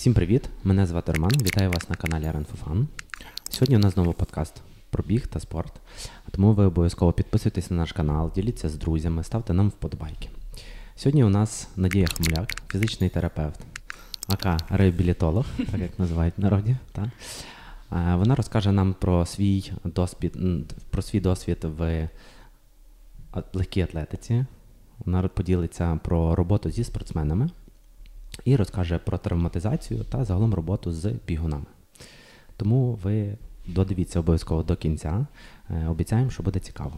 Всім привіт! Мене звати Роман. Вітаю вас на каналі Run for Fun. Сьогодні у нас знову подкаст про біг та спорт. Тому ви обов'язково підписуйтесь на наш канал, діліться з друзями, ставте нам вподобайки. Сьогодні у нас Надія Хмуляк, фізичний терапевт, ака реабілітолог, так як називають в народі. Так? Вона розкаже нам про свій досвід, про свій досвід в легкій атлетиці. Вона поділиться про роботу зі спортсменами і розкаже про травматизацію та загалом роботу з бігунами. Тому ви додивіться обов'язково до кінця. Е, обіцяємо, що буде цікаво.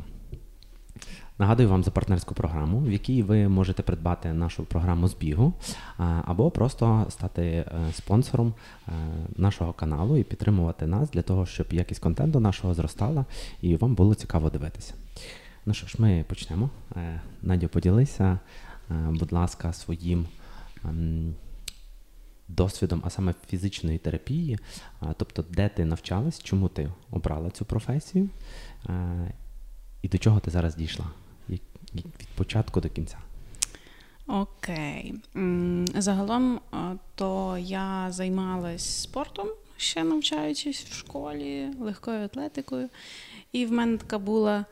Нагадую вам за партнерську програму, в якій ви можете придбати нашу програму з бігу, або просто стати е, спонсором е, нашого каналу і підтримувати нас для того, щоб якість контенту нашого зростала і вам було цікаво дивитися. Ну що ж, ми почнемо. Надя, поділися, будь ласка, своїм досвідом, а саме фізичної терапії, тобто, де ти навчалась, чому ти обрала цю професію, і до чого ти зараз дійшла? Від початку до кінця. Окей. Загалом, то я займалась спортом, ще навчаючись в школі, легкою атлетикою. І в мене така була Е,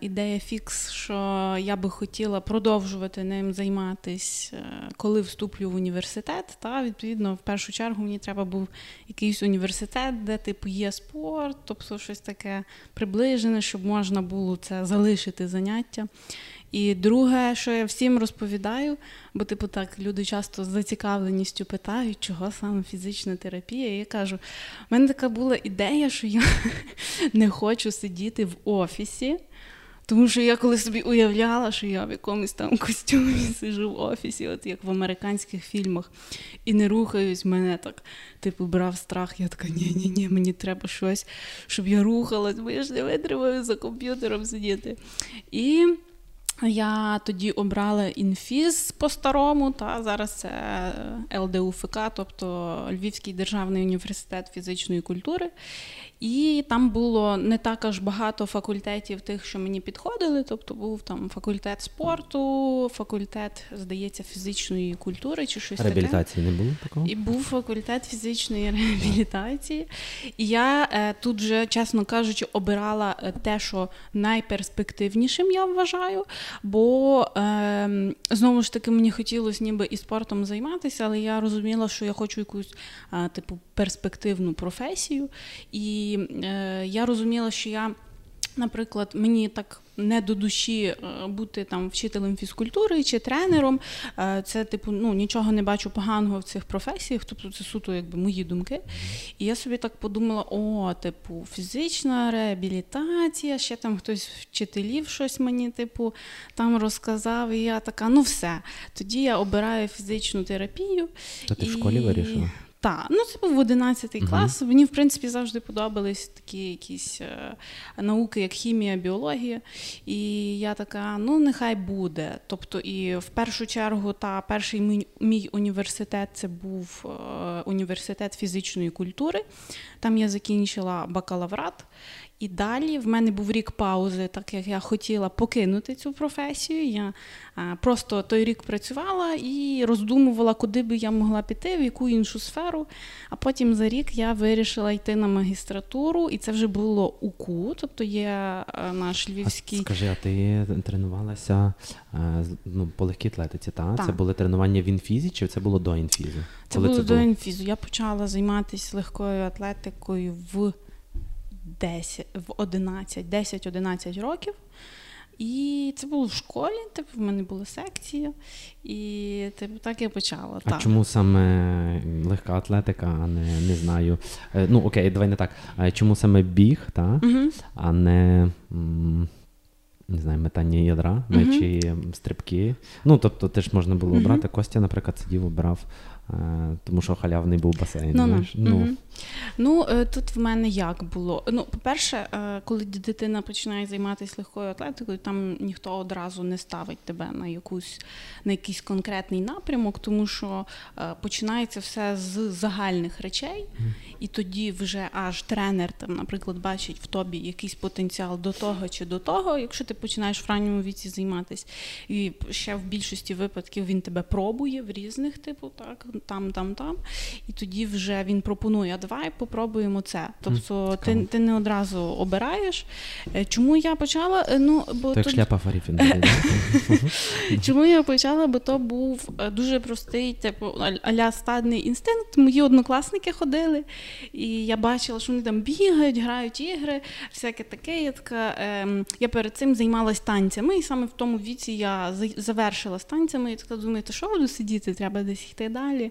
ідея фікс, що я би хотіла продовжувати ним займатися, е, коли вступлю в університет. Та відповідно, в першу чергу мені треба був якийсь університет, де типу є спорт, тобто щось таке приближене, щоб можна було це залишити заняття. І друге, що я всім розповідаю, бо, типу, так люди часто з зацікавленістю питають, чого саме фізична терапія. І я кажу: в мене така була ідея, що я не хочу сидіти в офісі. Тому що я коли собі уявляла, що я в якомусь там костюмі сижу в офісі, от як в американських фільмах, і не рухаюсь, мене так, типу, брав страх. Я така, ні-ні, ні мені треба щось, щоб я рухалась, бо я ж не витримаю за комп'ютером сидіти. І я тоді обрала інфіз по-старому, та зараз це ЛДУФК, тобто Львівський державний університет фізичної культури. І там було не так аж багато факультетів тих, що мені підходили. Тобто був там факультет спорту, факультет, здається, фізичної культури чи щось реабілітації таке. не було такого? І був факультет фізичної реабілітації. І я е, тут вже, чесно кажучи, обирала е, те, що найперспективнішим я вважаю. Бо е, знову ж таки мені хотілося ніби і спортом займатися, але я розуміла, що я хочу якусь е, типу перспективну професію. І е, я розуміла, що я, наприклад, мені так не до душі е, бути там вчителем фізкультури чи тренером. Е, це, типу, ну нічого не бачу поганого в цих професіях, тобто це суто якби мої думки. І я собі так подумала: о, типу, фізична реабілітація, ще там хтось вчителів щось мені, типу, там розказав. І я така, ну все. Тоді я обираю фізичну терапію. То ти і... в школі вирішила? Так, ну це був 11 uh-huh. клас. Мені, в принципі, завжди подобались такі якісь е, науки, як хімія, біологія. І я така, ну нехай буде. Тобто, і в першу чергу, та перший мій, мій університет це був е, університет фізичної культури. Там я закінчила бакалаврат. І далі в мене був рік паузи, так як я хотіла покинути цю професію. Я просто той рік працювала і роздумувала, куди би я могла піти, в яку іншу сферу. А потім за рік я вирішила йти на магістратуру, і це вже було УКУ, тобто є наш львівський. А Скажи, а ти тренувалася ну, по легкій атлетиці? Та? так? Це були тренування в інфізі, чи це було до інфізу? Це Коли було це до було? інфізу. Я почала займатися легкою атлетикою в 10, в 11, 10-11 років. І це було в школі, типу, в мене була секція, і типу, так я почала. А так. чому саме легка атлетика, а не не знаю. Е, ну окей, давай не так. Чому саме біг, та? Угу. а не не знаю, метання ядра, мечі, угу. стрибки. Ну, тобто, теж можна було обрати. Угу. Костя, наприклад, сидів, обирав Е, тому що халявний був басейн. Ну, знаєш? Ну. Угу. ну е, тут в мене як було. Ну, по-перше, е, коли дитина починає займатися легкою атлетикою, там ніхто одразу не ставить тебе на якусь на якийсь конкретний напрямок, тому що починається все з загальних речей, і тоді вже аж тренер там, наприклад, бачить в тобі якийсь потенціал до того чи до того, якщо ти починаєш в ранньому віці займатися. І ще в більшості випадків він тебе пробує в різних типу так там, там, там. І тоді вже він пропонує: давай попробуємо це. Тобто, ти ти не одразу обираєш. Е, чому я почала? Е, ну, бо То тут... шляпа Фаріфін. Чому я почала? Бо то був дуже простий, типу, аля стадний інстинкт. Мої однокласники ходили, і я бачила, що вони там бігають, грають ігри, всяке таке. Я така, ем, я перед цим займалась танцями, і саме в тому віці я завершила з танцями, і така думаю, що буду сидіти, треба десь йти далі.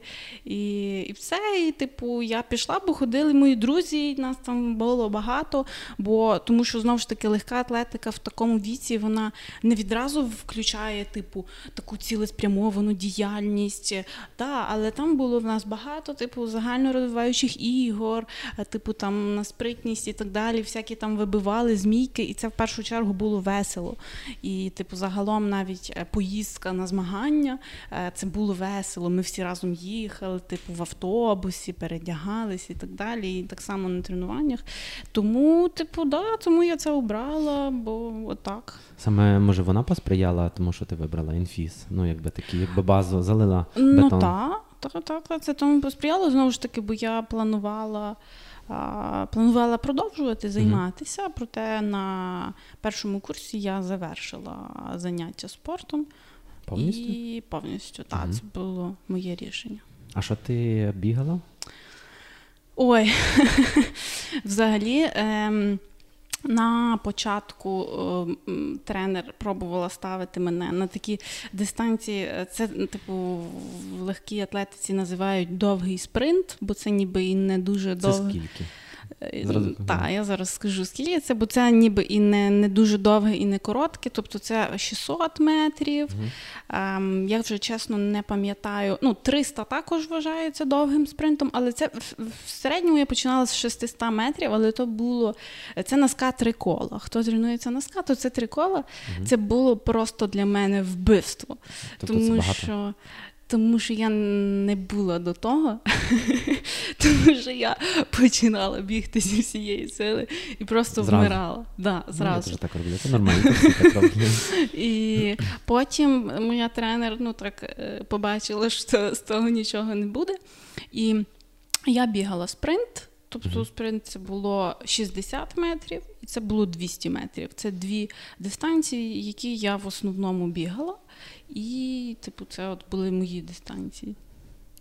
І і все. І типу, я пішла, бо ходили мої друзі, нас там було багато, бо тому що знову ж таки легка атлетика в такому віці вона не відразу включає, типу, таку цілеспрямовану діяльність. Да, але там було в нас багато, типу, загальнорозвиваючих ігор, типу там на спритність і так далі. Всякі там вибивали змійки, і це в першу чергу було весело. І, типу, загалом навіть е, поїздка на змагання е, це було весело. Ми всі разом їхали, типу, в автобусі, передягались і так далі. І так само на тренуваннях. Тому, типу, да, тому я це обрала, бо отак. Саме може вона посприяла, тому що ти вибрала інфіз. Ну, якби такі, якби базу залила. Ну так, так, так, так, це тому посприяло знову ж таки, бо я планувала. Планувала продовжувати займатися, проте на першому курсі я завершила заняття спортом. Повністю? І повністю, так, угу. це було моє рішення. А що ти бігала? Ой, взагалі. Ем... На початку е, тренер пробувала ставити мене на такі дистанції. Це типу в легкій атлетиці називають довгий спринт, бо це ніби і не дуже довгий. Це скільки? Е, так, я зараз скажу, скільки це, бо це ніби і не не дуже довге, і не коротке. Тобто це 600 метрів. Угу. Ем, я вже чесно не пам'ятаю. Ну, 300 також вважається довгим спринтом, але це в, в середньому я починала з 600 метрів, але то було це на ска три кола. Хто тренується на ска, то це три кола. Угу. Це було просто для мене вбивство. Тобто тому це що тому що я не була до того, тому що я починала бігти зі всієї сили і просто зразу. вмирала. Да, зразу. Ну, я так роблю, це нормально. І потім моя тренер ну, так, е, побачила, що з того нічого не буде. І я бігала спринт. Тобто спринт це було 60 метрів і це було 200 метрів. Це дві дистанції, які я в основному бігала. І, типу, це от були мої дистанції.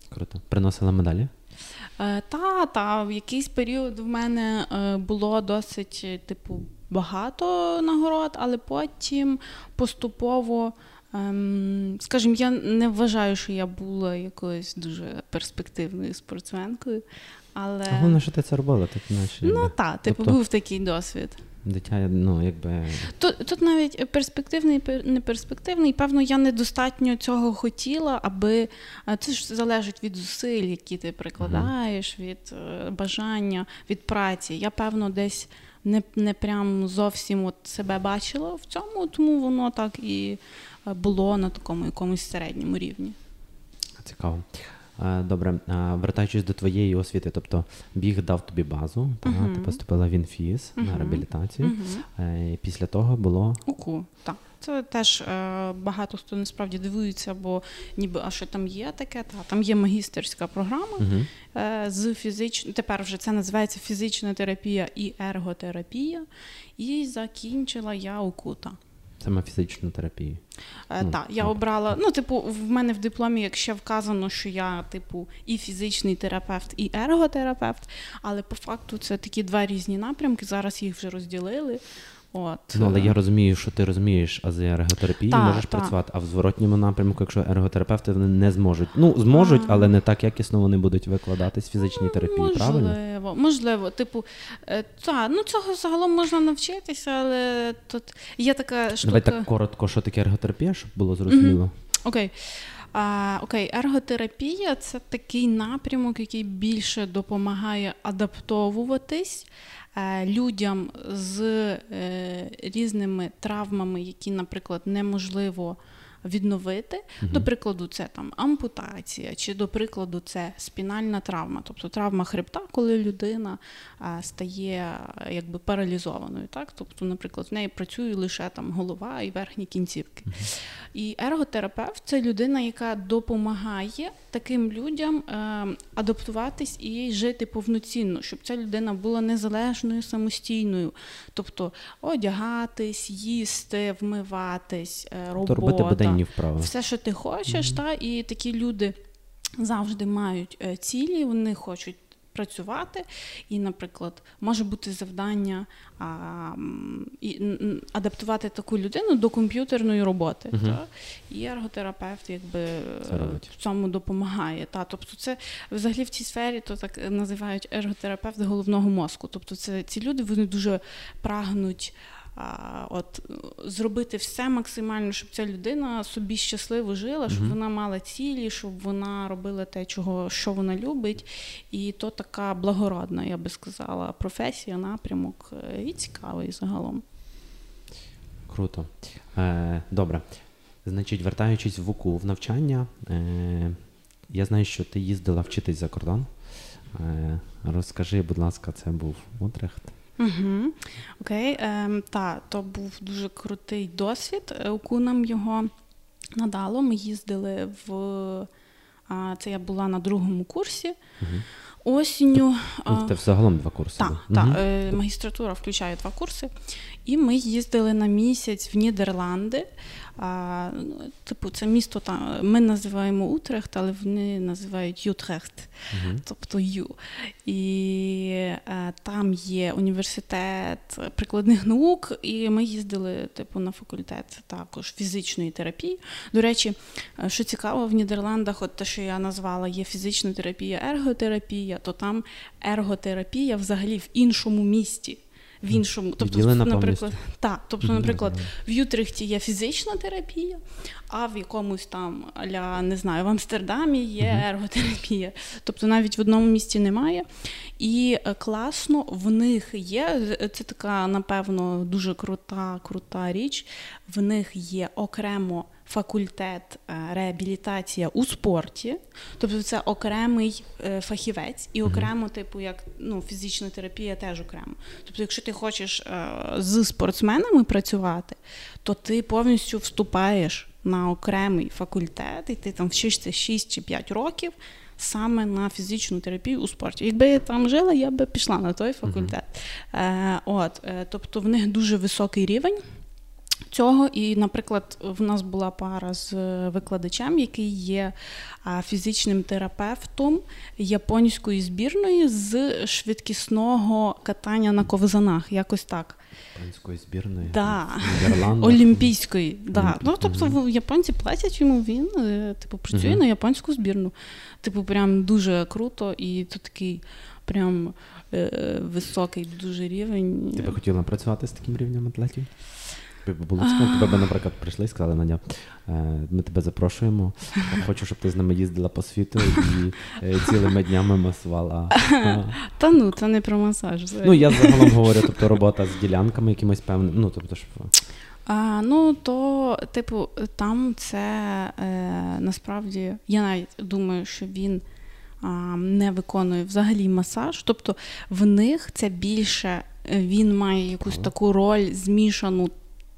Круто. Приносила медалі? Е, Та, та, в якийсь період в мене е, було досить, е, типу, багато нагород, але потім поступово. Ем, скажімо, я не вважаю, що я була якоюсь дуже перспективною спортсменкою. Але... Головне, що ти це робила, так наче. Ну так, типу тобто... був такий досвід. Дитя, ну, якби... Тут тут навіть перспективний, не перспективний. Певно, я недостатньо цього хотіла, аби це ж залежить від зусиль, які ти прикладаєш, uh-huh. від е, бажання, від праці. Я, певно, десь не не прям зовсім от себе бачила в цьому, тому воно так і е, було на такому якомусь середньому рівні. Цікаво. Е, добре, е, вертаючись до твоєї освіти, тобто біг дав тобі базу, uh-huh. ти поступила в інфіз uh-huh. на реабілітацію. Uh-huh. Після того було УКУ, так. Це теж багато хто насправді дивується, бо ніби а що там є таке, та там є магістерська програма uh-huh. з фізич... Тепер вже це називається фізична терапія і ерготерапія. І закінчила я УКУТа. Саме фізичну терапію. Е, ну, Так, я обрала. Ну, типу, в мене в дипломі, якщо вказано, що я, типу, і фізичний терапевт, і ерготерапевт, але по факту це такі два різні напрямки. Зараз їх вже розділили. От. Ну, але я розумію, що ти розумієш ази ерготерапії, та, можеш та. працювати, а в зворотньому напрямку, якщо ерготерапевти вони не зможуть. Ну, зможуть, але не так якісно вони будуть викладатись в фізичній терапії, можливо, правильно? Можливо, можливо. Типу, е, та, ну цього загалом можна навчитися, але тут є така штука. Давай так коротко, що таке ерготерапія, щоб було зрозуміло. Mm-hmm. Окей. А, Окей, ерготерапія це такий напрямок, який більше допомагає адаптовуватись людям з е, різними травмами, які, наприклад, неможливо відновити. Угу. До прикладу, це там ампутація, чи, до прикладу, це спінальна травма, тобто травма хребта, коли людина а, стає якби паралізованою. Так? Тобто, наприклад, в неї працює лише там голова і верхні кінцівки. Угу. І ерготерапевт це людина, яка допомагає таким людям е, адаптуватись і жити повноцінно, щоб ця людина була незалежною, самостійною, тобто одягатись, їсти, вмиватись, е, робота, робити вправи. все, що ти хочеш, mm-hmm. та і такі люди завжди мають е, цілі, вони хочуть працювати, і, наприклад, може бути завдання а, і, адаптувати таку людину до комп'ютерної роботи. Uh-huh. Та? І ерготерапевт якби в цьому допомагає. Та? Тобто, це взагалі в цій сфері то так називають ерготерапевт головного мозку. Тобто, це ці люди вони дуже прагнуть от зробити все максимально, щоб ця людина собі щасливо жила, щоб mm-hmm. вона мала цілі, щоб вона робила те, чого що вона любить. І то така благородна, я би сказала, професія, напрямок е, і цікавий загалом. Круто. Е, Добре. Значить, вертаючись в УКУ в навчання, е, я знаю, що ти їздила вчитись за кордон. Е, Розкажи, будь ласка, це був Утрехт. Угу. Окей, ем, та, то був дуже крутий досвід. УКУ нам його надало. Ми їздили в це я була на другому курсі. Угу. Осінню. Це взагалом два курси. Так, та, угу. е, магістратура включає два курси. І ми їздили на місяць в Нідерланди. А, ну, Типу, це місто там. Ми називаємо Утрехт, але вони називають Ютрехт, uh тобто Ю. І а, е, там є університет прикладних наук, і ми їздили типу, на факультет також фізичної терапії. До речі, е, що цікаво, в Нідерландах, от те, що я назвала, є фізична терапія, ерготерапія, то там ерготерапія взагалі в іншому місті в іншому. Тобто, Відділена наприклад, так, тобто, наприклад, в Ютрихті є фізична терапія, а в якомусь там аля, не знаю, в Амстердамі є ерготерапія. Тобто навіть в одному місті немає. І е, класно в них є. Це така, напевно, дуже крута, крута річ. В них є окремо факультет е, реабілітація у спорті, тобто це окремий е, фахівець, і окремо, типу, як ну, фізична терапія теж окремо. Тобто, якщо ти хочеш е, з спортсменами працювати, то ти повністю вступаєш на окремий факультет, і ти там вчишся 6 чи 5 років. Саме на фізичну терапію у спорті. Якби я там жила, я би пішла на той факультет. Uh-huh. Е, от, е, Тобто в них дуже високий рівень цього. І, наприклад, в нас була пара з викладачем, який є фізичним терапевтом японської збірної з швидкісного катання на ковзанах. Якось так. Японської збірної да. Олімпійської. Да. Ну, Тобто японці платять йому, він е, типу, працює на японську збірну. Типу, прям дуже круто, і тут такий прям е, високий дуже рівень. Ти би хотіла працювати з таким рівнем атлетів? Цікаво, тебе б, наприклад, прийшли і сказали, Надя, е, ми тебе запрошуємо. Хочу, щоб ти з нами їздила по світу і е, цілими днями масувала. Та ну, це не про масаж. Ну, я загалом говорю, тобто робота з ділянками якимось певним. Ну, тобто, що... А, Ну, то, типу, там це е, насправді, я навіть думаю, що він а, не виконує взагалі масаж. Тобто в них це більше він має якусь таку роль змішану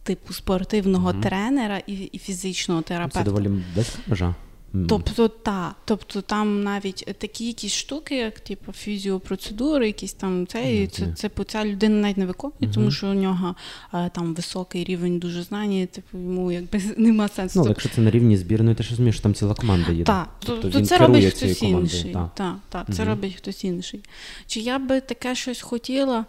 типу спортивного mm-hmm. тренера і і фізичного терапевта. Це доволі безкажа. Тобто, та, тобто там навіть такі якісь штуки, як типу фізіопроцедури, якісь там це, mm-hmm. це, це, це ця людина навіть не виконує, mm-hmm. тому що у нього а, там високий рівень дуже знань, типу йому якби нема сенсу. Ну, але якщо це на рівні збірної, ти ж розумієш, що там ціла команда є. Так, тобто, тобто це робить хтось інший. Так, так, та, це робить хтось інший. Чи я би таке щось хотіла?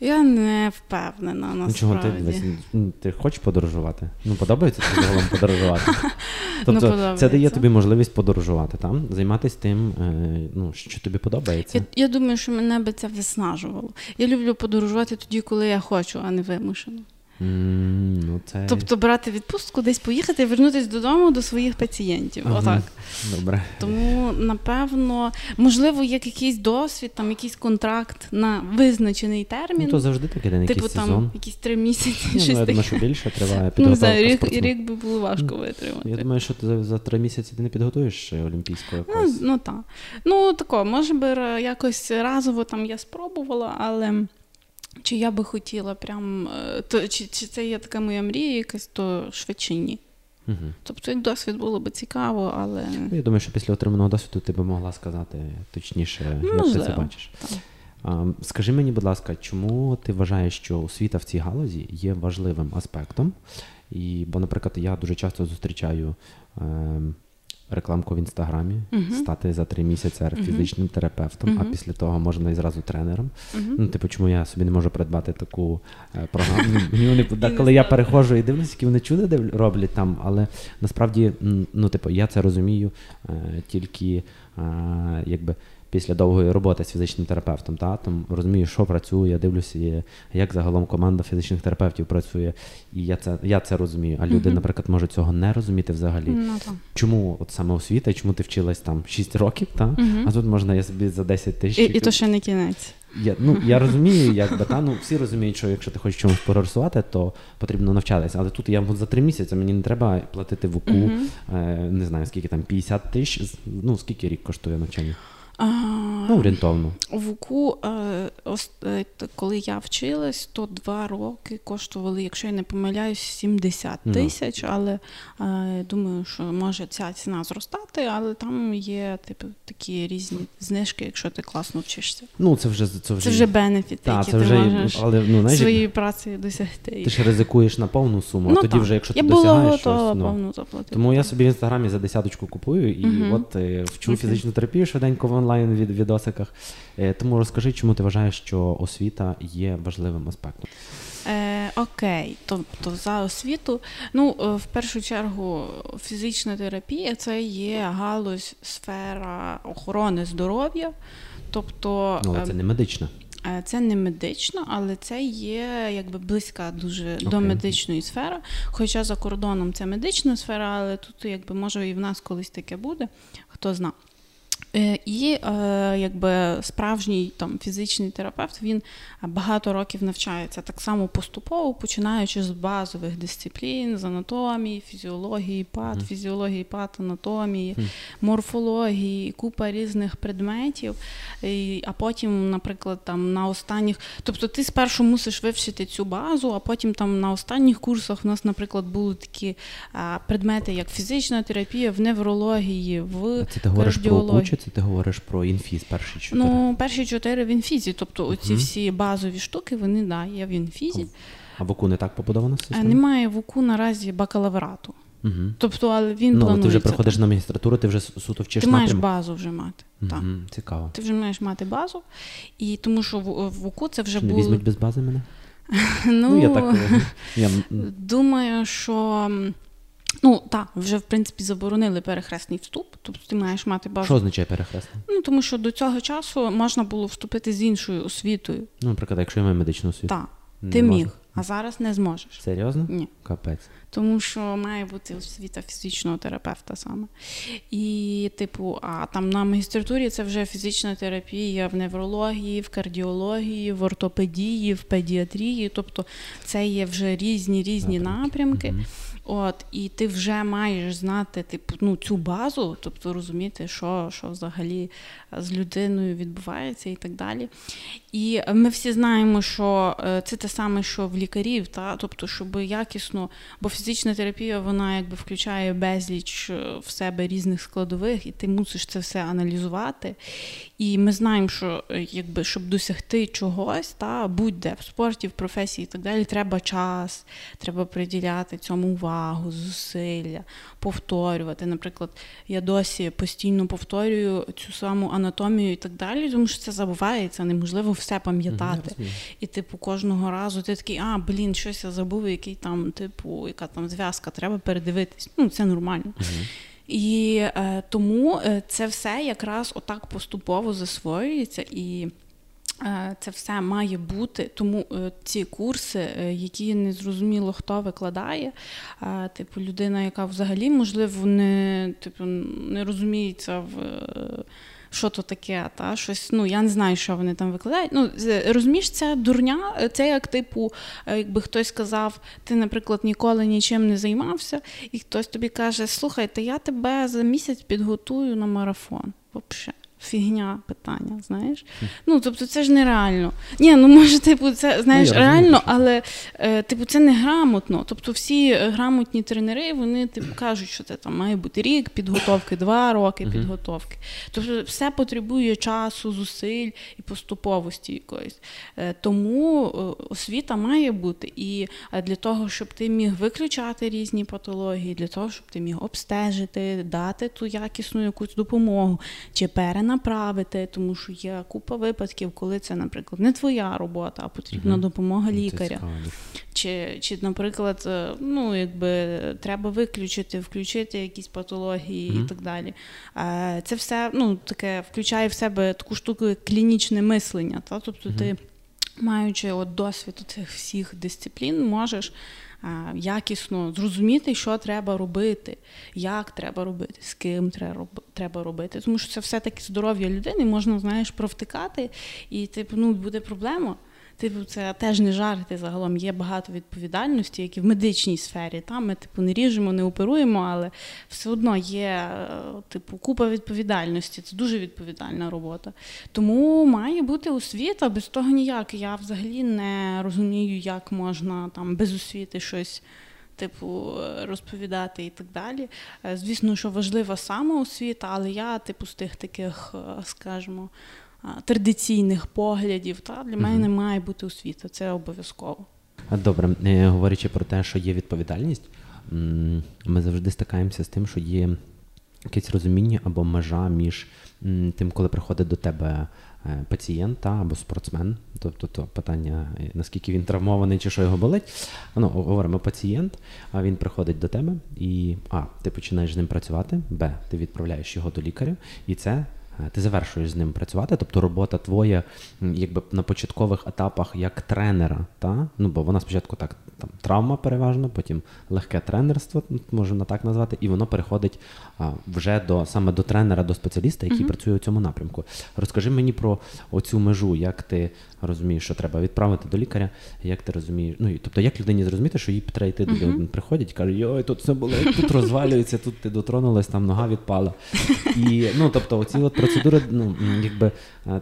Я не впевнена насправді. Чого ти ти хочеш подорожувати? Ну, подобається тобі загалом подорожувати. Тобто ну, це дає тобі можливість подорожувати, там, займатися тим, е, ну, що тобі подобається. Я, я думаю, що мене би це виснажувало. Я люблю подорожувати тоді, коли я хочу, а не вимушено. Mm, ну це... Тобто брати відпустку, десь поїхати і вернутися додому до своїх пацієнтів. Ага. Отак. Добре. Тому, напевно, можливо, як якийсь досвід, там якийсь контракт на визначений термін. Ну, то завжди таке день, типу, якийсь там сезон. якісь три місяці. Ну, щось я думаю, що більше триває Ну, за рік, рік би було важко витримати. Я думаю, що ти за, за три місяці ти не підготуєш олімпійського Ну, ну так. Ну, тако, може би якось разово там я спробувала, але. Чи я би хотіла прям, е, то, чи чи це є така моя мрія якась, то швидше ні. Угу. Тобто, досвід було би цікаво, але Ну, Я думаю, що після отриманого досвіду ти би могла сказати точніше, як ти це бачиш. так. Скажи мені, будь ласка, чому ти вважаєш, що освіта в цій галузі є важливим аспектом? І, бо, наприклад, я дуже часто зустрічаю е, рекламку в інстаграмі, Мгм. стати за три місяці фізичним терапевтом, а після того можна і зразу тренером. Ну, типу, чому я собі не можу придбати таку е, програму? Мені вони, да, коли я перехожу і дивлюся, які вони чуди роблять там, але насправді, ну, типу, я це розумію е, тільки е, якби. Після довгої роботи з фізичним терапевтом, та там розумію, що працює, дивлюся, як загалом команда фізичних терапевтів працює, і я це я це розумію. А люди, Мгм. наприклад, можуть цього не розуміти взагалі. Ну, так. Чому от саме освіта, чому ти вчилась там 6 років, та? Мгм. а тут можна я собі за 10 тисяч. І, і то ще не кінець. Я, ну, я розумію, якби, та, ну, всі розуміють, що якщо ти хочеш чомусь прогресувати, то потрібно навчатися. Але тут я от за три місяці мені не треба платити в УКУ, Мгм. е, не знаю, скільки там, 50 тисяч, ну, скільки рік коштує навчання? А, Ну, орієнтовно. В УКУ, е, е, коли я вчилась, то два роки коштували, якщо я не помиляюсь, 70 Ну. тисяч, але е, думаю, що може ця ціна зростати, але там є типу такі різні знижки, якщо ти класно вчишся. Ну, це вже це вже, Це вже бенефіти, та, які це ти вже, можеш але ну, знаєш, своєю працею досягти. ти ж ризикуєш на повну суму, а Ну, тоді так. вже, якщо я ти досягаєш щось, ну, повну заплатити. Тому я собі в інстаграмі за десяточку купую і Мгм. от вчу Окей. фізичну терапію швиденько в онлайн від відосиках. Е, тому розкажи, чому ти вважаєш, що освіта є важливим аспектом. Е, окей, тобто за освіту. Ну, е, в першу чергу, фізична терапія це є галузь, сфера охорони здоров'я. Тобто Ну, але е, це не медична. Це не медично, але це є якби близька дуже до медичної сфери. Хоча за кордоном це медична сфера, але тут якби може і в нас колись таке буде, хто зна. Е, І е, якби справжній там фізичний терапевт він багато років навчається так само поступово, починаючи з базових дисциплін, з анатомії, фізіології, пат, фізіології, пат, анатомії, морфології, купа різних предметів. І, а потім, наприклад, там на останніх, тобто ти спершу мусиш вивчити цю базу, а потім там на останніх курсах в нас, наприклад, були такі предмети, як фізична терапія в неврології, в кардіології. Це ти говориш про інфіз перші чотири? Ну, перші чотири в інфізі, тобто оці всі базові штуки, вони да, є в інфізі. А в УКУ не так побудована система? немає в УКУ наразі бакалаврату. Угу. Тобто, але він Ну, планується. ти вже приходиш на магістратуру, ти вже суто вчиш ти маєш напрямок? базу вже мати. Так. Цікаво. Ти вже маєш мати базу, і тому що в, в УКУ це вже Чи не було. візьмуть без бази мене? Ну, я так е, я, думаю, що ну так, вже в принципі заборонили перехресний вступ, тобто ти маєш мати базу. що означає перехресне? Ну тому що до цього часу можна було вступити з іншою освітою. Ну, наприклад, якщо я маю медичну освіту. Так, ти можна. міг, а зараз не зможеш. Серйозно? Ні. Капець. Тому що має бути освіта фізичного терапевта саме. І, типу, а там на магістратурі це вже фізична терапія в неврології, в кардіології, в ортопедії, в педіатрії. Тобто це є вже різні різні Напрямки. напрямки. От, і ти вже маєш знати типу, ну, цю базу, тобто розуміти, що, що взагалі з людиною відбувається і так далі. І ми всі знаємо, що е, це те саме, що в лікарів, та? тобто, щоб якісно, бо фізична терапія вона якби включає безліч е, в себе різних складових, і ти мусиш це все аналізувати. І ми знаємо, що е, якби, щоб досягти чогось, та, будь-де в спорті, в професії і так далі, треба час, треба приділяти цьому увагу, зусилля, повторювати. Наприклад, я досі постійно повторюю цю саму анатомію і так далі, тому що це забувається, неможливо все пам'ятати. І, типу, кожного разу ти такий, а, блін, щось я забув, який там, типу, яка там зв'язка, треба передивитись. Ну, це нормально. І е, тому е, це все якраз отак поступово засвоюється і. е, Це все має бути, тому е, ці курси, які не зрозуміло хто викладає, типу людина, яка взагалі можливо не типу не розуміється в що то таке, та щось. Ну я не знаю, що вони там викладають. Ну розумієш, це дурня. Це як типу, е, якби хтось сказав, ти, наприклад, ніколи нічим не займався, і хтось тобі каже: слухай, та я тебе за місяць підготую на марафон. Взагалі. Фігня питання, знаєш. Ну, тобто, це ж нереально. Ні, ну може, типу, це знаєш, ну, реально, але е, типу, це не грамотно. Тобто, всі грамотні тренери, вони типу кажуть, що це там має бути рік підготовки, два роки uh-huh. підготовки. Тобто, все потребує часу, зусиль і поступовості якоїсь. Е, тому е, освіта має бути. І для того, щоб ти міг виключати різні патології, для того, щоб ти міг обстежити, дати ту якісну якусь допомогу чи перенести направити, тому що є купа випадків, коли це, наприклад, не твоя робота, а потрібна угу. допомога лікаря. Чи, чи, наприклад, е, ну, якби треба виключити, включити якісь патології угу. і так далі. Це все ну, таке включає в себе таку штуку, як клінічне мислення. Та? Тобто угу. ти, маючи от досвід цих всіх дисциплін, можеш якісно зрозуміти, що треба робити, як треба робити, з ким треба робити. Тому що це все-таки здоров'я людини, можна, знаєш, провтикати, і типу, ну, буде проблема. Типу, це теж не жарти загалом. Є багато відповідальності, які в медичній сфері. Там ми типу не ріжемо, не оперуємо, але все одно є е, типу купа відповідальності. Це дуже відповідальна робота. Тому має бути освіта, без того ніяк. Я взагалі не розумію, як можна там без освіти щось. Типу, розповідати і так далі. Е, звісно, що важлива самоосвіта, але я, типу, з тих таких, е, скажімо, традиційних поглядів. Та Для мене mm має бути освіта, це обов'язково. Добре, е, говорячи про те, що є відповідальність, ми завжди стикаємося з тим, що є якесь розуміння або межа між тим, коли приходить до тебе е, пацієнт або спортсмен, тобто то питання, е, наскільки він травмований чи що його болить. Ну, говоримо, пацієнт, а він приходить до тебе і А, ти починаєш з ним працювати, Б, ти відправляєш його до лікаря, і це ти завершуєш з ним працювати, тобто робота твоя, якби на початкових етапах як тренера, та? ну бо вона спочатку так там травма переважно, потім легке тренерство, можна так назвати, і воно переходить а, вже до саме до тренера, до спеціаліста, який mm-hmm. працює у цьому напрямку. Розкажи мені про оцю межу, як ти розумієш, що треба відправити до лікаря, як ти розумієш, ну тобто, як людині зрозуміти, що їй треба йти mm-hmm. до приходять, каже, йой, тут все було, тут розвалюється, тут ти дотронулась, там нога відпала. І ну тобто, оці от процедури, ну якби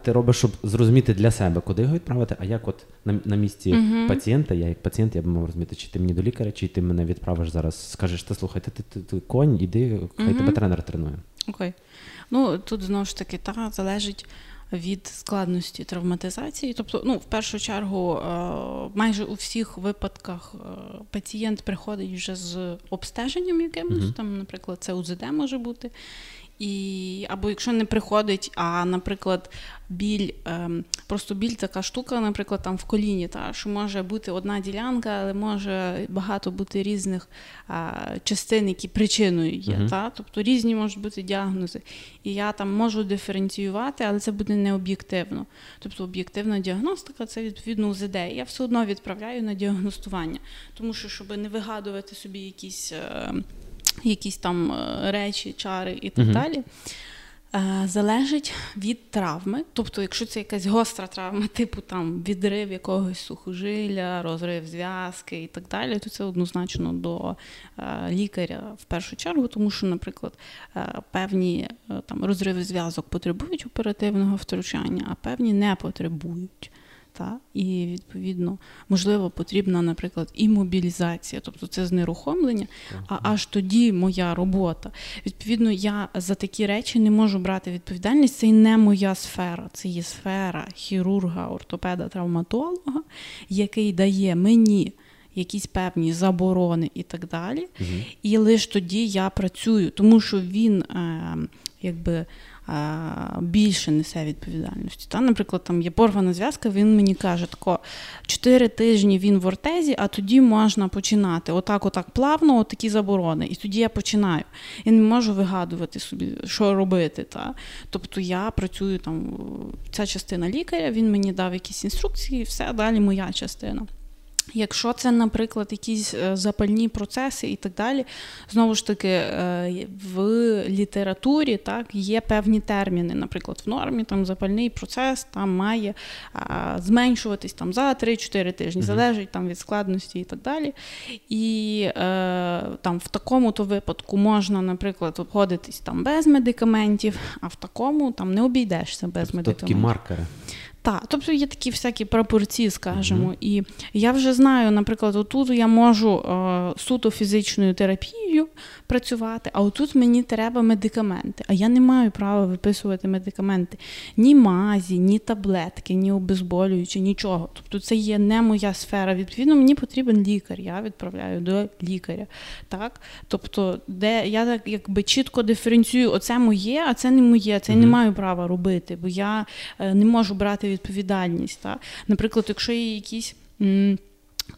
ти робиш, щоб зрозуміти для себе, куди його відправити, а як от на на місці mm-hmm. пацієнта, я як пацієнт, я б мав розуміти, чи ти мені до лікаря, чи ти мене відправиш зараз, скажеш, ти слухай, ти, ти, ти, ти конь, іди, хай mm-hmm. тебе тренер тренує. Окей. Okay. Ну тут знову ж таки та залежить від складності травматизації. Тобто, ну, в першу чергу, е, майже у всіх випадках е, пацієнт приходить вже з обстеженням якимось, uh-huh. там, наприклад, це УЗД може бути. І, Або якщо не приходить, а, наприклад, біль, ем, просто біль така штука, наприклад, там в коліні, та, що може бути одна ділянка, але може багато бути різних а, частин, які причиною є. Uh-huh. Та? Тобто різні можуть бути діагнози. І я там можу диференціювати, але це буде не об'єктивно. Тобто об'єктивна діагностика це відповідно УЗД. Я все одно відправляю на діагностування, тому що, щоб не вигадувати собі якісь. Якісь там е, речі, чари і так uh далі. Е, залежить від травми. Тобто, якщо це якась гостра травма, типу там відрив якогось сухожилля, розрив зв'язки і так далі, то це однозначно до е, лікаря в першу чергу, тому що, наприклад, певні там розриви зв'язок потребують оперативного втручання, а певні не потребують. Та? І відповідно, можливо, потрібна, наприклад, і мобілізація, тобто це знерухомлення, а аж тоді моя робота. Відповідно, я за такі речі не можу брати відповідальність. Це і не моя сфера, це є сфера хірурга, ортопеда, травматолога, який дає мені. Якісь певні заборони і так далі. Угу. І лише тоді я працюю, тому що він е, якби більше несе відповідальності. Та, Наприклад, там є порвана зв'язка, він мені каже, тако, 4 тижні він в ортезі, а тоді можна починати. Отак, отак плавно, такі заборони. І тоді я починаю. Я не можу вигадувати собі, що робити. Та? Тобто я працюю там, ця частина лікаря, він мені дав якісь інструкції, все, далі моя частина. Якщо це, наприклад, якісь е, запальні процеси і так далі, знову ж таки, е, в літературі так, є певні терміни. Наприклад, в нормі там запальний процес там має а, зменшуватись там, за 3-4 тижні, залежить там, від складності і так далі. І е, там в такому-то випадку можна, наприклад, обходитись там без медикаментів, а в такому там не обійдешся без тобто медикаментів. Такі маркери. Так, тобто є такі всякі пропорції, скажімо. Mm-hmm. І я вже знаю, наприклад, отут я можу е, суто фізичною терапією працювати, а отут мені треба медикаменти. А я не маю права виписувати медикаменти ні мазі, ні таблетки, ні обезболюючі, нічого. Тобто це є не моя сфера. Відповідно, мені потрібен лікар. Я відправляю до лікаря. Так? Тобто, де я так якби чітко диференціюю, оце моє, а це не моє, це я не маю права робити, бо я е, не можу брати відповідальність. Так? Наприклад, якщо є якісь.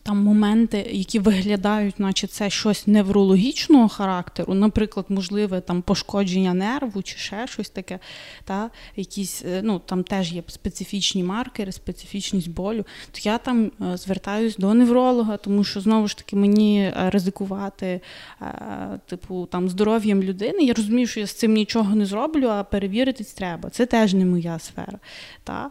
Там моменти, які виглядають, наче це щось неврологічного характеру, наприклад, можливе там пошкодження нерву чи ще щось таке, та якісь, е, ну там теж є специфічні маркери, специфічність болю, то я там е, звертаюсь до невролога, тому що знову ж таки мені е, ризикувати, типу, там здоров'ям людини. Я розумію, що я з цим нічого не зроблю, а перевіритись треба. Це теж не моя сфера. Та?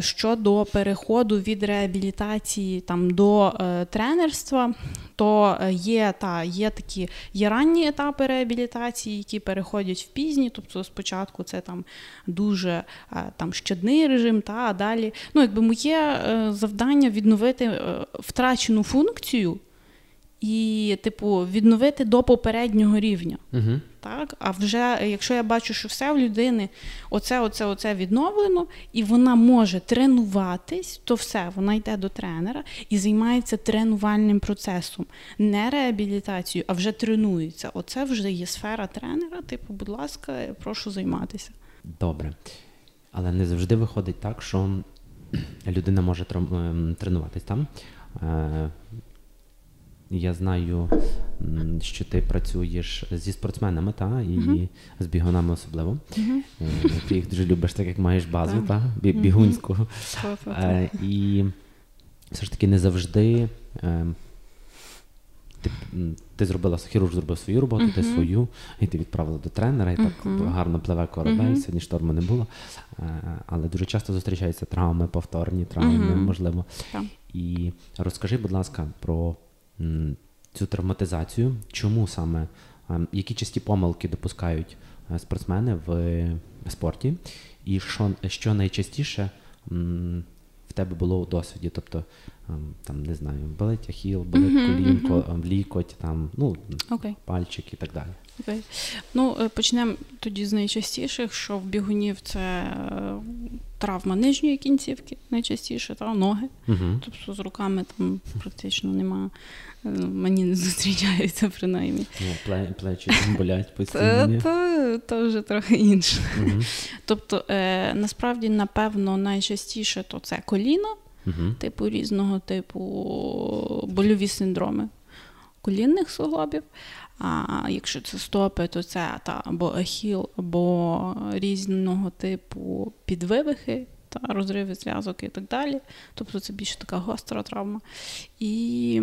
Щодо переходу від реабілітації там до е, тренерства, то е, є та, є такі є ранні етапи реабілітації, які переходять в пізні. Тобто спочатку це там дуже е, там щодний режим, та а далі ну, якби моє е, завдання відновити е, втрачену функцію і, типу, відновити до попереднього рівня. Угу. Так? А вже якщо я бачу, що все в людини оце, оце, оце відновлено, і вона може тренуватись, то все, вона йде до тренера і займається тренувальним процесом, не реабілітацією, а вже тренується. Оце вже є сфера тренера. Типу, будь ласка, прошу займатися. Добре. Але не завжди виходить так, що людина може ем, тренуватись там. Е, я знаю, що ти працюєш зі спортсменами, та, і uh-huh. з бігунами особливо. Uh-huh. Ти їх дуже любиш, так як маєш базу, uh-huh. та, бігунську. Uh-huh. І все ж таки не завжди е, ти ти зробила хірург зробив свою роботу, ти свою, і ти відправила до тренера, і так гарно пливе корабель, сьогодні шторму не було. Е, але дуже часто зустрічаються травми, повторні травми, можливо. І розкажи, будь ласка, про цю травматизацію. Чому саме ем, які часті помилки допускають е, спортсмени в спорті, і що що найчастіше в тебе було у досвіді? Тобто, ем, там не знаю, болить ахіл, болить uh-huh, колінко, uh-huh. лікоть, там, ну, okay. пальчик і так далі. Okay. Ну, е, почнемо тоді з найчастіших, що в бігунів це е, травма нижньої кінцівки, найчастіше, та ноги. Uh-huh. Тобто з руками там практично немає. Мені не зустрічаються принаймні. Ну, Плечі там болять постійно. То, то вже трохи інше. Тобто, е, насправді, напевно, найчастіше то це коліно, типу різного типу больові синдроми колінних суглобів. А якщо це стопи, то це та або ахіл, або різного типу підвивихи, та розриви зв'язок і так далі. Тобто це більше така гостра травма. І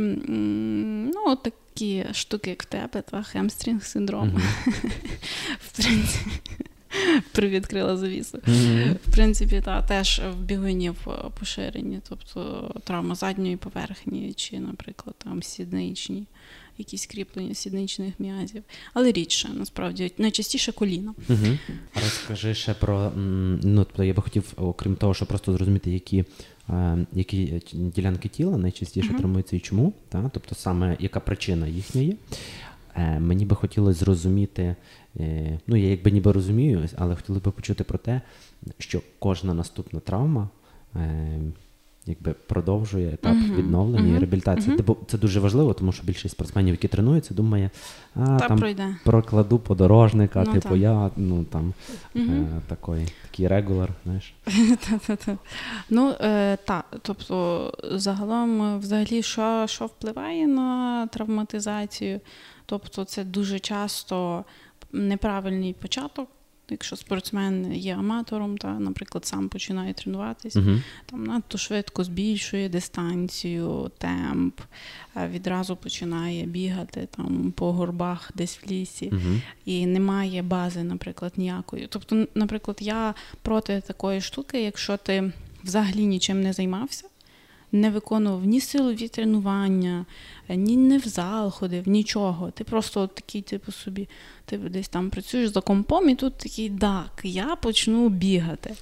ну, такі штуки, як в тебе, та хемстрінг синдром. Mm-hmm. В принципі. Привідкрила завісу. Mm-hmm. В принципі, та, теж в бігунів поширені, тобто травма задньої поверхні, чи, наприклад, там сідничні якісь кріплення сідничних м'язів, але рідше насправді найчастіше коліно. Угу. Розкажи ще про ну тобто я би хотів, окрім того, щоб просто зрозуміти, які е, які ділянки тіла найчастіше угу. травмуються і чому, та? тобто саме яка причина їхня є. Е, мені би хотілося зрозуміти, е, ну я якби ніби розумію, але хотіли би почути про те, що кожна наступна травма якби продовжує етап uh-huh. відновлення uh-huh. і реабілітації. Uh-huh. Це дуже важливо, тому що більшість спортсменів, які тренуються, думає, а Та там пройде. прокладу подорожника, ну, типу, та. я ну там е, такий, такий регуляр, знаєш. Ну е, так, тобто загалом, взагалі, що, що впливає на травматизацію? Тобто, це дуже часто неправильний початок якщо спортсмен є аматором, та, наприклад, сам починає тренуватись, Угу. там надто швидко збільшує дистанцію, темп, відразу починає бігати там по горбах десь в лісі, Угу. і немає бази, наприклад, ніякої. Тобто, наприклад, я проти такої штуки, якщо ти взагалі нічим не займався. Не виконував ні силові тренування, ні не в зал ходив, нічого. Ти просто от такий, типу, собі, ти десь там працюєш за компом, і тут такий, так, я почну бігати.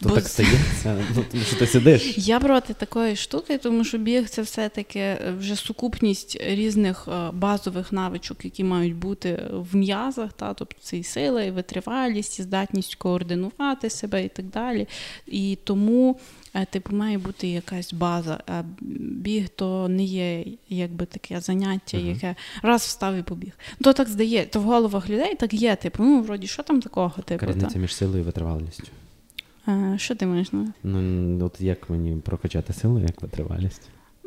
То Бо так стається, ну, тому що ти сидиш. Я проти такої штуки, тому що біг це все-таки е, вже сукупність різних е, базових навичок, які мають бути в м'язах, та, тобто це і сила, і витривалість, і здатність координувати себе і так далі. І тому, типу, має бути якась база. А біг то не є якби таке заняття, Мгм. яке раз встав і побіг. То так здає, то в головах людей так є. Типу, ну вроді, що там такого? Типу, та? Між силою і витривалістю. А, Що ти маєш Ну. Ну, от як мені прокачати силу, як витривалість?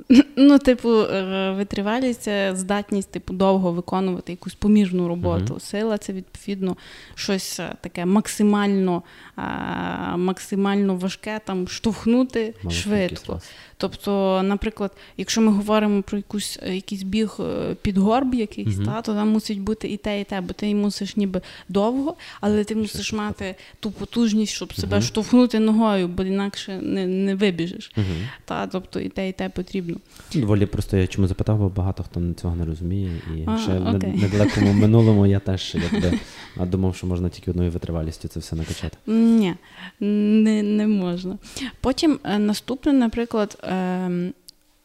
Ну, типу, е, витривалість це здатність, типу, довго виконувати якусь помірну роботу. Мгм. Сила це відповідно щось е, таке максимально, е, максимально важке, там штовхнути Мала швидко. Тобто, наприклад, якщо ми говоримо про якусь е, якийсь біг е, під горб якийсь, Мгм. та, то там мусить бути і те, і те, бо ти мусиш ніби довго, але ти мусиш мати ту потужність, щоб себе Мгм. штовхнути ногою, бо інакше не, не вибіжеш. Угу. Та, тобто і те, і те потрібно. Доволі просто я чому запитав, бо багато хто цього не розуміє. І А, ще окей. недалекому минулому я теж якби думав, що можна тільки одною витривалістю це все накачати. Ні, не, не можна. Потім е, наступне, наприклад, ем,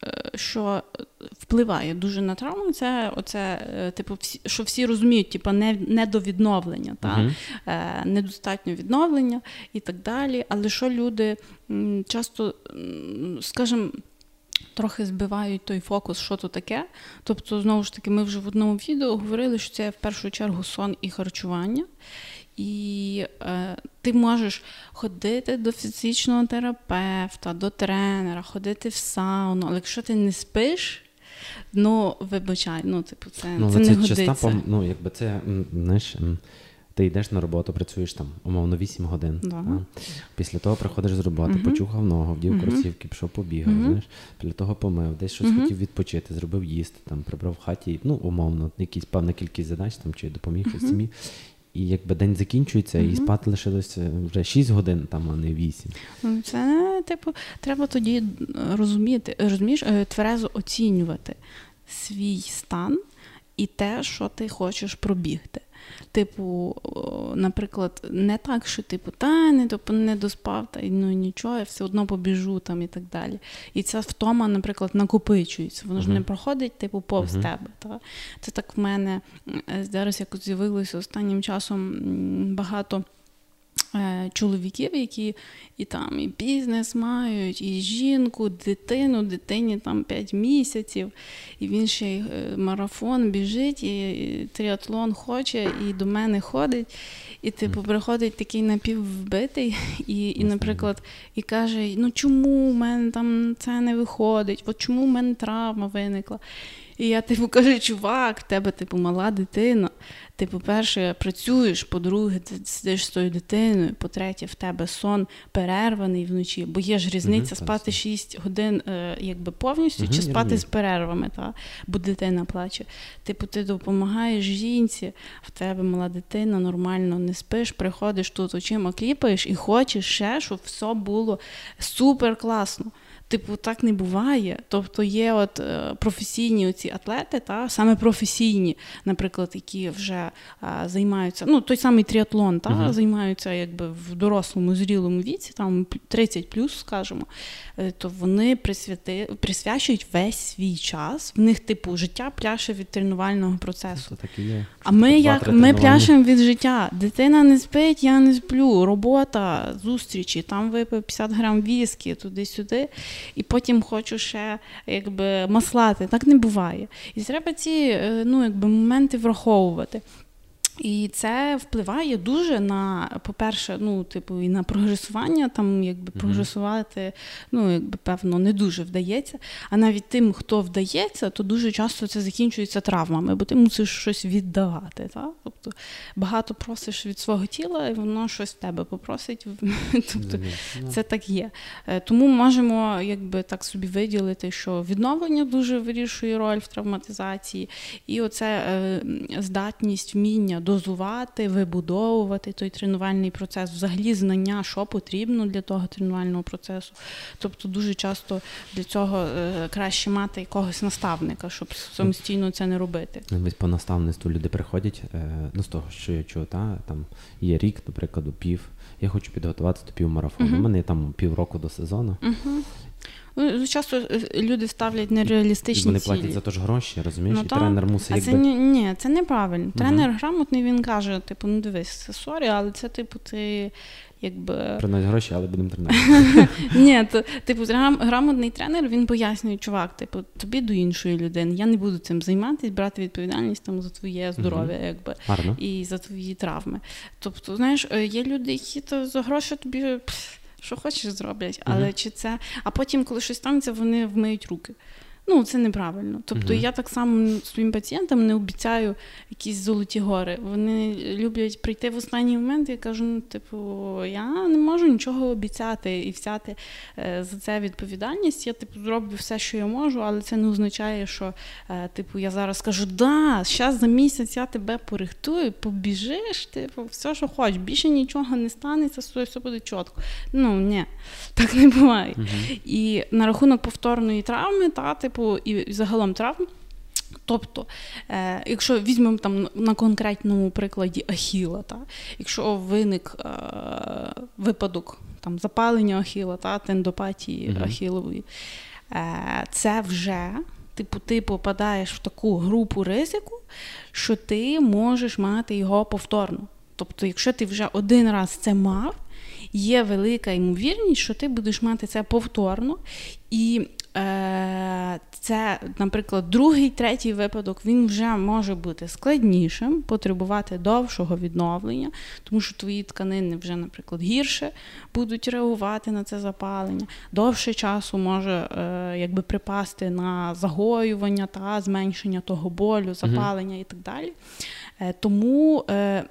е, що впливає дуже на травму, це оце, е, типу, всі, що всі розуміють, типу, не, недовідновлення, та? Мгм. е, недостатньо відновлення і так далі. Але що люди часто, скажімо, трохи збивають той фокус, що то таке. Тобто, знову ж таки, ми вже в одному відео говорили, що це в першу чергу сон і харчування. І е, ти можеш ходити до фізичного терапевта, до тренера, ходити в сауну, але якщо ти не спиш, ну вибачай, ну типу, це, Ну, це але не це годиться. ну, якби це, знаєш, ти йдеш на роботу, працюєш там, умовно, 8 годин. Да. та? Після того приходиш з роботи, Мгм. почухав ногу, вдів Мгм. кросівки, пішов побігав, Мгм. знаєш, після того помив, десь щось хотів відпочити, зробив їсти, там, прибрав в хаті, ну, умовно, якісь певна кількість задач там, чи допоміг щось сім'ї. І якби день закінчується, і спати лишилося вже 6 годин, там, а не 8. Ну, Це, типу, треба тоді розуміти, розумієш, е, тверезо оцінювати свій стан і те, що ти хочеш пробігти. Типу, наприклад, не так, що типу, та не, доп- не доспав, та ну нічого, я все одно побіжу там і так далі. І ця втома, наприклад, накопичується. Воно ж не проходить, типу, повз Мгм. тебе. Та? Це так в мене е, зараз якось з'явилося останнім часом багато чоловіків, які і там і бізнес мають, і жінку, дитину, дитині там 5 місяців, і він ще е, марафон біжить, і, триатлон хоче, і до мене ходить. І типу приходить такий напіввбитий, і, і, наприклад, і каже: ну чому в мене там це не виходить? От чому в мене травма виникла? І я типу кажу, чувак, в тебе типу мала дитина. Ти, по-перше, працюєш, по-друге, ти сидиш з тою дитиною, по-третє, в тебе сон перерваний вночі, бо є ж різниця Мгм, спати 6 годин е, якби повністю Мгм, чи спати з перервами, та? бо дитина плаче. Типу, ти допомагаєш жінці, в тебе мала дитина, нормально не спиш, приходиш тут очима кліпаєш і хочеш ще, щоб все було супер класно. Типу, так не буває. Тобто є от е, професійні оці атлети, та саме професійні, наприклад, які вже а, займаються, ну той самий тріатлон, та Мгм. займаються якби в дорослому зрілому віці, там п- 30 плюс, скажімо, е, то вони присвяти, присвячують весь свій час. В них, типу, життя пляше від тренувального процесу. Це так і є. А ми як ми пляшемо від життя. Дитина не спить, я не сплю. Робота, зустрічі, там випив 50 грам віскі, туди-сюди, і потім хочу ще якби маслати. Так не буває. І треба ці е, ну, якби, моменти враховувати. І це впливає дуже на, по-перше, ну, типу, і на прогресування, там якби прогресувати, ну, якби певно, не дуже вдається. А навіть тим, хто вдається, то дуже часто це закінчується травмами, бо ти мусиш щось віддавати. Так? Тобто багато просиш від свого тіла, і воно щось в тебе попросить. Тобто це так є. Е, тому можемо якби так собі виділити, що відновлення дуже вирішує роль в травматизації, і оце е, здатність вміння дозувати, вибудовувати той тренувальний процес, взагалі знання, що потрібно для того тренувального процесу. Тобто, дуже часто для цього е, краще мати якогось наставника, щоб самостійно це не робити. Ось по наставництву люди приходять, е, ну з того, що я чув, та там є рік, наприклад, пів. Я хочу підготуватися до півмарафону. У uh-huh. мене там півроку до сезону. Uh-huh. Ну, Часто е, люди ставлять нереалістичні Вони цілі. платять за то ж гроші, розумієш? Ну, і тренер мусить. А якби... це ні, ні, це неправильно. Тренер угу. грамотний, він каже: типу, ну дивись, сорі, але це, типу, ти якби. Приносить гроші, але будемо тренувати. Ні, то, типу, грамотний тренер він пояснює, чувак, типу, тобі до іншої людини. Я не буду цим займатися, брати відповідальність там за твоє здоров'я, якби Гарно. і за твої травми. Тобто, знаєш, е, є люди, які то за гроші тобі що хочеш зроблять, але mm-hmm. чи це. А потім, коли щось станеться, вони вмиють руки. Ну, це неправильно. Тобто uh-huh. я так само своїм пацієнтам не обіцяю якісь золоті гори. Вони люблять прийти в останній момент і кажу, ну, типу, я не можу нічого обіцяти і взяти е, за це відповідальність. Я типу зроблю все, що я можу, але це не означає, що е, типу я зараз скажу, да, зараз за місяць я тебе порихтую, побіжиш, типу, все, що хочеш, більше нічого не станеться, все, все буде чітко. Ну, ні, так не буває. Uh-huh. І на рахунок повторної травми, та, типу, типу, і загалом травм. Тобто, е, якщо візьмемо там на конкретному прикладі Ахіла, та, якщо виник е, випадок там, запалення Ахіла, та, тендопатії mm Ахілової, е, це вже типу, ти попадаєш в таку групу ризику, що ти можеш мати його повторно. Тобто, якщо ти вже один раз це мав, є велика ймовірність, що ти будеш мати це повторно. І це, наприклад, другий, третій випадок він вже може бути складнішим, потребувати довшого відновлення, тому що твої тканини вже, наприклад, гірше будуть реагувати на це запалення. Довше часу може е, якби припасти на загоювання та зменшення того болю, запалення угу. і так далі. Е, тому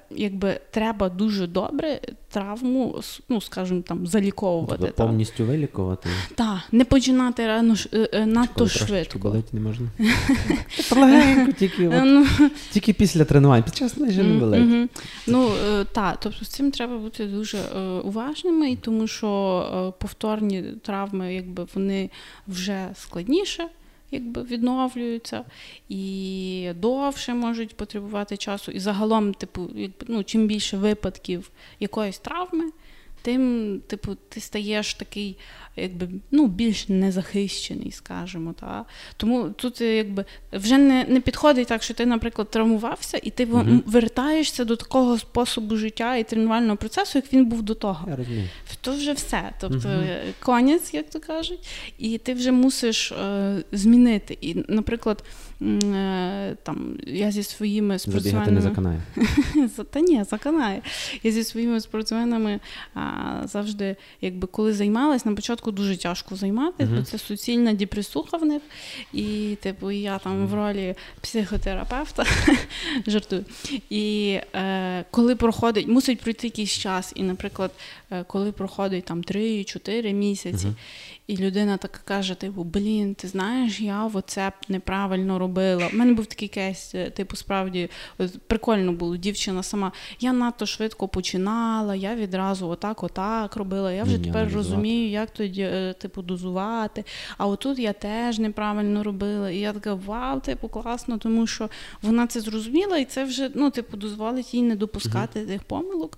якби треба дуже добре травму, ну скажімо, там заліковувати. Тобто повністю вилікувати? Так, не починати рано е, е, надто швидко. болить не можна. Легенько, тільки ну, тільки після тренувань, під час не не болить. Ну е, так, тобто з цим треба бути дуже уважними, тому що повторні травми, якби вони вже складніше. Якби відновлюються і довше можуть потребувати часу. І загалом, типу, якби ну чим більше випадків якоїсь травми, тим, типу, ти стаєш такий якби ну, більш незахищений, скажімо. Та? Тому тут якби вже не не підходить так, що ти, наприклад, травмувався, і ти mm вертаєшся до такого способу життя і тренувального процесу, як він був до того. Я розумію. То вже все. Тобто mm конець, як то кажуть, і ти вже мусиш е, змінити. І, наприклад, е, там я зі своїми спортсменами... не заканає. Та ні, заканає. Я зі своїми спортсменами а, завжди, якби коли займалась, на початку початку дуже тяжко займатися, бо це суцільна депресуха в них. І, типу, я там в ролі психотерапевта жартую. І е, коли проходить, мусить пройти якийсь час. І, наприклад, коли проходить там 3-4 місяці, і людина така каже: типу, блін, ти знаєш, я оце неправильно робила. У мене був такий кейс, е, типу, справді прикольно було. Дівчина сама. Я надто швидко починала, я відразу отак, отак робила. Я вже Ні, тепер розумію, як тоді, е, типу, дозувати. А отут я теж неправильно робила. І я така, вау, типу, класно, тому що вона це зрозуміла, і це вже ну, типу, дозволить їй не допускати uh-huh. тих помилок.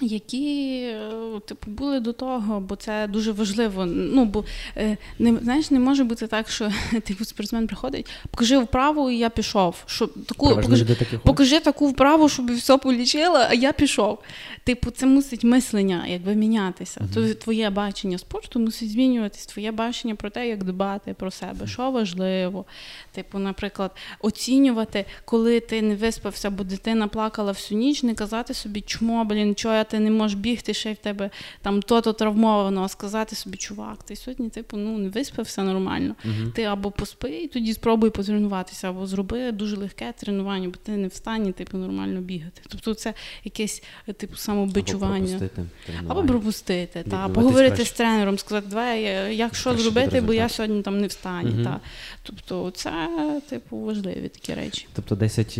Які е, типу були до того, бо це дуже важливо. Ну бо е, не знаєш, не може бути так, що типу спортсмен приходить, покажи вправу, і я пішов. Що таку покажи, покажи таку вправу, щоб все полічило, а я пішов. Типу, це мусить мислення, якби мінятися. Uh-huh. Твоє бачення спорту мусить змінюватись, твоє бачення про те, як дбати про себе, що важливо. Типу, наприклад, оцінювати, коли ти не виспався, бо дитина плакала всю ніч, не казати собі, чмо, блін, чого я ти не можеш бігти, ще й в тебе там то-то травмовано, а сказати собі, чувак, ти сьогодні, типу, ну не виспався нормально. uh Ти або поспи, і тоді спробуй потренуватися, або зроби дуже легке тренування, бо ти не в стані типу, нормально бігати. Тобто це якесь типу самобичування. Або пропустити, або пропустити та, поговорити краще. з тренером, сказати, давай як що зробити, бо я сьогодні там не в стані. uh Та. Тобто це типу важливі такі речі. Тобто 10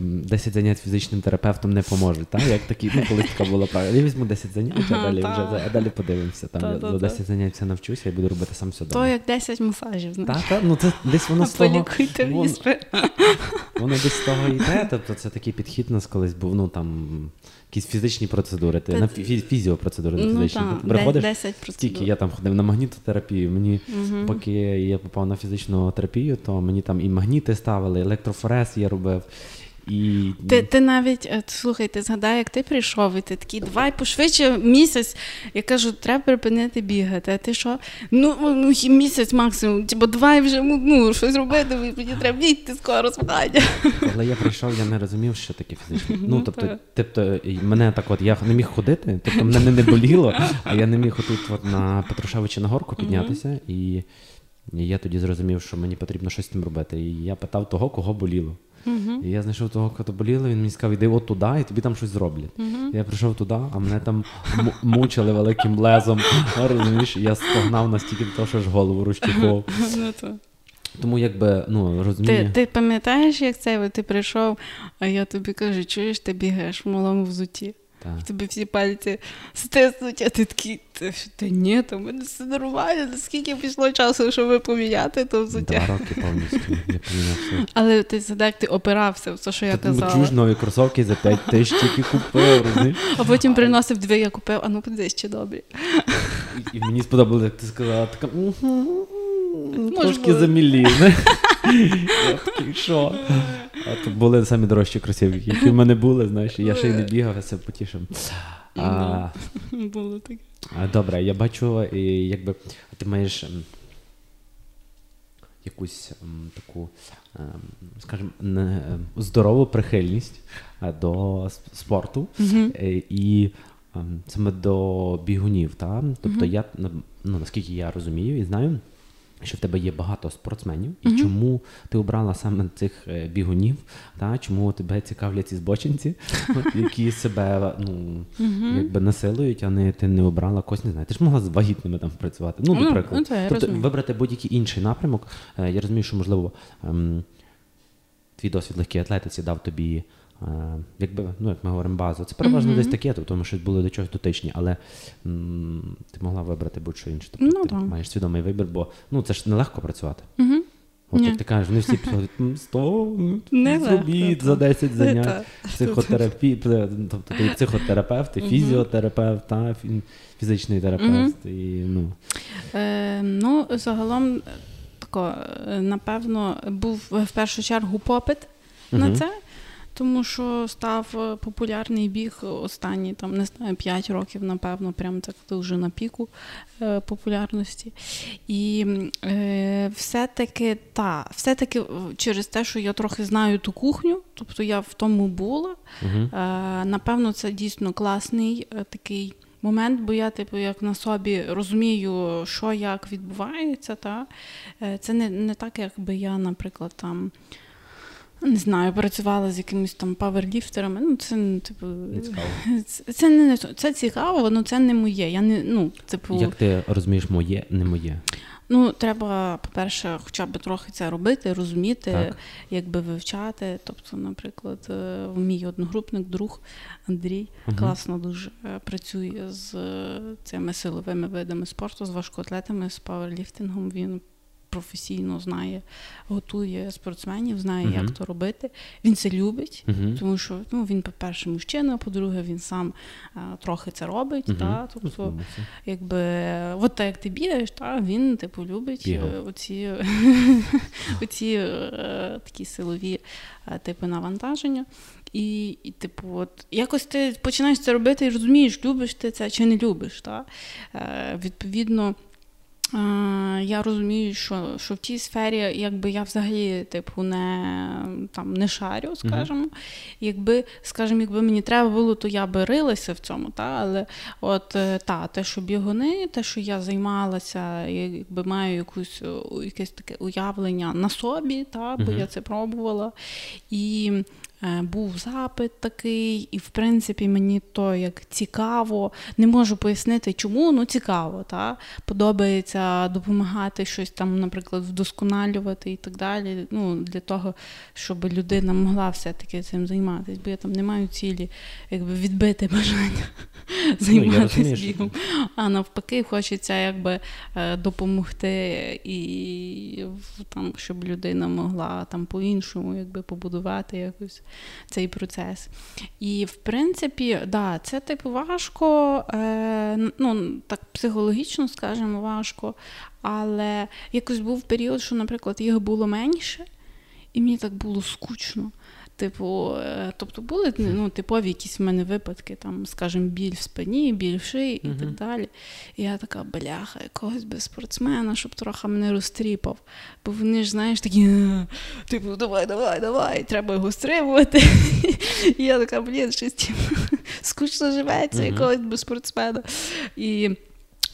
10 занять фізичним терапевтом не поможуть, так? Як такі, ну колись така була правда. Я візьму 10 занять, а далі вже а далі подивимося. Там я за 10 занять все навчуся і буду робити сам все. То як 10 масажів. Так, так, ну це десь воно з того. Воно десь з того йде. Тобто це такий підхід у нас колись був, ну там якісь фізичні процедури, ти на фізіопроцедури не фізичні. Ну, приходиш 10 стільки я там ходив на магнітотерапію. Мені угу. поки я попав на фізичну терапію, то мені там і магніти ставили, електрофорез я робив. І... Ти ти навіть е, слухай, ти згадай, як ти прийшов, і ти такий, давай пошвидше місяць. Я кажу, треба припинити бігати. А ти що? Ну, ну місяць максимум. Бо давай вже ну, ну, щось робити, мені треба бігти скоро спадання. Коли я прийшов, я не розумів, що таке фізично. Ну, тобто, тобто, мене так от я не міг ходити, тобто мене не боліло, а я не міг отут от на Петрушевича на горку піднятися. І я тоді зрозумів, що мені потрібно щось з тим робити. І я питав того, кого боліло. Uh-huh. І я знайшов того, хто боліло, він мені сказав, іди от туди, і тобі там щось зроблять. Uh-huh. Я прийшов туди, а мене там м- мучили великим лезом. розумієш, Я стогнав настільки, того, що ж голову розчухував. Ну, Тому якби ну розумію. Ти ти пам'ятаєш, як це ти прийшов, а я тобі кажу, чуєш, ти бігаєш в малому взуті. Так. Тобі всі пальці стиснуть, а ти такий, та ні, то в мене все нормально. Наскільки пішло часу, щоб поміняти то взуття? Два роки повністю. Я поміняв Але ти згадай, ти опирався в те, що я Та, казала. Чуєш нові кросовки за 5 тисяч тільки купив. розумієш? А потім приносив дві, я купив, а ну подивись, ще добрі. І мені сподобалося, як ти сказала, така трошки замілі. Я такий, що? А тут були самі дорожчі кросівки, які в мене були, знаєш, я ще й не бігав, я себе потішив. А, Було таке. Добре, я бачу, якби ти маєш якусь таку, скажімо, здорову прихильність до спорту е, і саме до бігунів. Та? Тобто, я ну, наскільки я розумію і знаю що в тебе є багато спортсменів, і uh-huh. чому ти обрала саме цих е, бігунів, та чому тебе цікавлять ці збочинці, які себе ну uh-huh. якби насилують, а не ти не обрала когось, не знаю. Ти ж могла з вагітними там працювати. Ну, наприклад, ну, тобто вибрати будь-який інший напрямок. Е, я розумію, що можливо ем, твій досвід легкій атлетиці дав тобі. Е, якби, ну, як ми говоримо, базу. Це переважно mm-hmm. десь таке, тому що були до чогось дотичні, але м- ти могла вибрати будь-що інше. Тобто ну, ти так. маєш свідомий вибір, бо ну, це ж нелегко працювати. Mm-hmm. От як ти кажеш, вони всі підходять 100 зробіть за 10 занять психотерапії, тобто ти психотерапевт, і фізіотерапевт, та, фізичний терапевт. І, ну. Е, ну, загалом, тако, е, напевно, був в першу чергу попит на це. Тому що став е, популярний біг останні там не знаю 5 років, напевно, прям так дуже на піку е, популярності. І е, все-таки та, все-таки через те, що я трохи знаю ту кухню, тобто я в тому була. Угу. Е, напевно, це дійсно класний е, такий. Момент, бо я, типу, як на собі розумію, що як відбувається, та е, це не не так, якби я, наприклад, там не знаю, працювала з якимись там паверліфтерами. Ну, це типу, це, це не це цікаво, але це не моє. Я не, ну, типу... Як ти розумієш, моє, не моє? Ну, треба, по-перше, хоча б трохи це робити, розуміти, так. якби вивчати. Тобто, наприклад, е, мій одногрупник, друг Андрій, угу. класно дуже працює з цими силовими видами спорту, з важкоатлетами, з паверліфтингом. Він професійно знає, готує спортсменів, знає, uh-huh. як то робити. Він це любить, uh-huh. тому що ну, він, по-перше, мужчина, по-друге, він сам а, трохи це робить. Uh-huh. Та? Тобто, якби, от так як ти бігаєш, та, він типу любить е, оці, оці е, такі силові е, типи навантаження. І, і, типу, от якось ти починаєш це робити і розумієш, любиш ти це чи не любиш. Та? Е, Відповідно, я розумію, що що в тій сфері, якби я взагалі типу не там не шарю, скажімо. Якби, скажімо, якби мені треба було, то я би рилася в цьому. Та? Але от е, та, те, що бігуни, те, що я займалася, якби маю якусь якесь таке уявлення на собі, та? бо mm-hmm. я це пробувала. І був запит такий, і в принципі мені то як цікаво. Не можу пояснити, чому, ну цікаво. Та? Подобається допомагати щось там, наприклад, вдосконалювати і так далі. Ну, Для того, щоб людина могла все-таки цим займатися. Бо я там не маю цілі якби відбити бажання ну, займатися бігом. А навпаки, хочеться якби е, допомогти і там, щоб людина могла там по-іншому якби побудувати якось цей процес. І, в принципі, да, це типу важко, е, ну, так психологічно, скажімо, важко. Але якось був період, що, наприклад, їх було менше, і мені так було скучно. Типу, е, тобто були ну, типові якісь в мене випадки, там, скажімо, біль в спині, біль в шиї і uh-huh. так далі. І я така, бляха, якогось би спортсмена, щоб трохи мене розтріпав. Бо вони ж, знаєш, такі, типу, давай, давай, давай, треба його стримувати. І я така, блін, щось типу, скучно живеться, якогось би спортсмена. І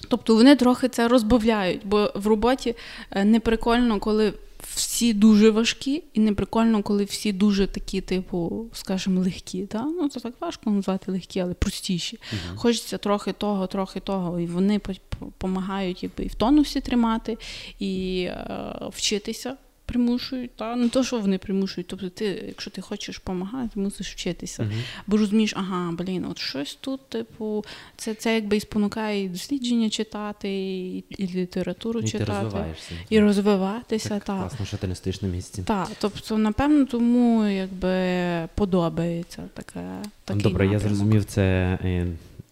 Тобто вони трохи це розбавляють, бо в роботі е, не прикольно, коли всі дуже важкі, і не прикольно, коли всі дуже такі, типу, скажімо, легкі. Та? Ну, це так важко назвати легкі, але простіші. uh Хочеться трохи того, трохи того. І вони допомагають і в тонусі тримати, і е, вчитися примушують, та не то, що вони примушують. Тобто, ти, якщо ти хочеш допомагати, ти мусиш вчитися. Uh-huh. Бо розумієш, ага, блін, от щось тут, типу, це це якби і спонукає і дослідження читати, і, і літературу і читати, ти і розвиватися. Так, та. Класно, що ти не стоїш на місці. Так, тобто, напевно, тому якби подобається таке. Такий Добре, напрямок. я зрозумів це.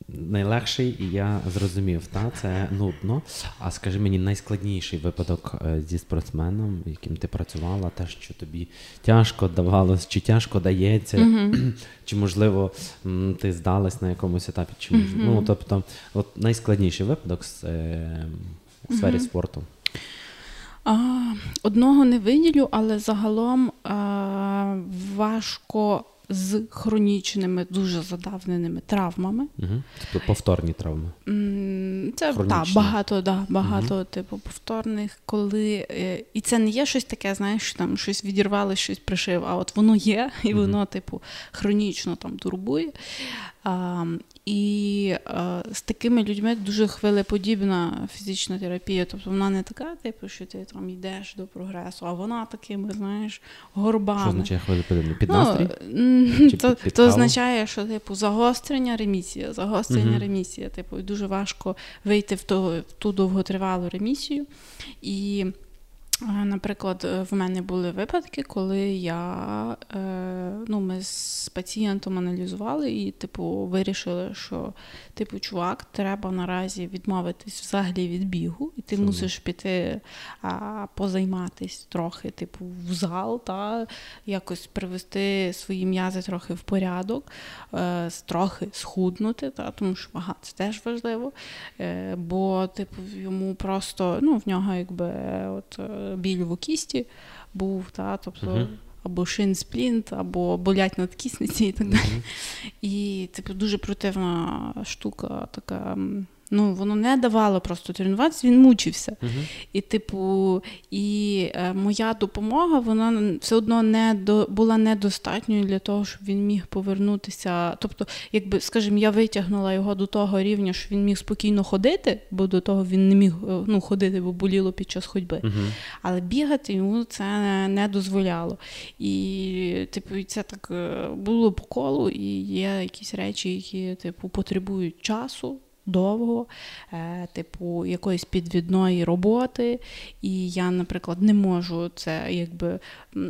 Найлегший, і я зрозумів, та це нудно. А скажи мені, найскладніший випадок е, зі спортсменом, яким ти працювала, те, що тобі тяжко давалось, чи тяжко дається, чи можливо ти здалась на якомусь етапі, чи uh-huh. ну тобто, от найскладніший випадок з е, у сфері спорту. А, Одного не виділю, але загалом а, важко з хронічними, дуже задавненими травмами. Угу. Тобто повторні травми. Це та, багато, да, багато угу. типу повторних, коли. Е, і це не є щось таке, знаєш, що там щось відірвали, щось пришив, а от воно є, і угу. воно, типу, хронічно там турбує. І а, з такими людьми дуже хвилеподібна фізична терапія. Тобто вона не така, типу, що ти там йдеш до прогресу, а вона такими, знаєш, горбами. Що означає хвилеподібна? Під ну, настрій? Ну, Чи то, під, під то означає, що типу загострення ремісія, загострення угу. ремісія. Типу, дуже важко вийти в ту, в ту довготривалу ремісію. І Наприклад, е, в мене були випадки, коли я е, ну, ми з пацієнтом аналізували і, типу, вирішили, що типу, чувак, треба наразі відмовитись взагалі від бігу, і ти Чому? мусиш піти а, позайматись трохи, типу, в зал, та якось привести свої м'язи трохи в порядок, е, трохи схуднути, та, тому що вага це теж важливо. Е, Бо, типу, йому просто ну, в нього якби от біль в кісті був, та, тобто. Uh-huh. Або шинсплінт, або болять над кісниці і так далі. Uh-huh. І типу дуже противна штука така. Ну, воно не давало просто тренуватися, він мучився. Uh-huh. І, типу, і е, моя допомога вона все одно не до була недостатньою для того, щоб він міг повернутися. Тобто, якби, скажімо, я витягнула його до того рівня, що він міг спокійно ходити, бо до того він не міг е, ну, ходити, бо боліло під час ходьби. Uh-huh. Але бігати йому це не дозволяло. І, типу, це так е, було по колу, і є якісь речі, які типу, потребують часу довго, е, типу якоїсь підвідної роботи. І я, наприклад, не можу це якби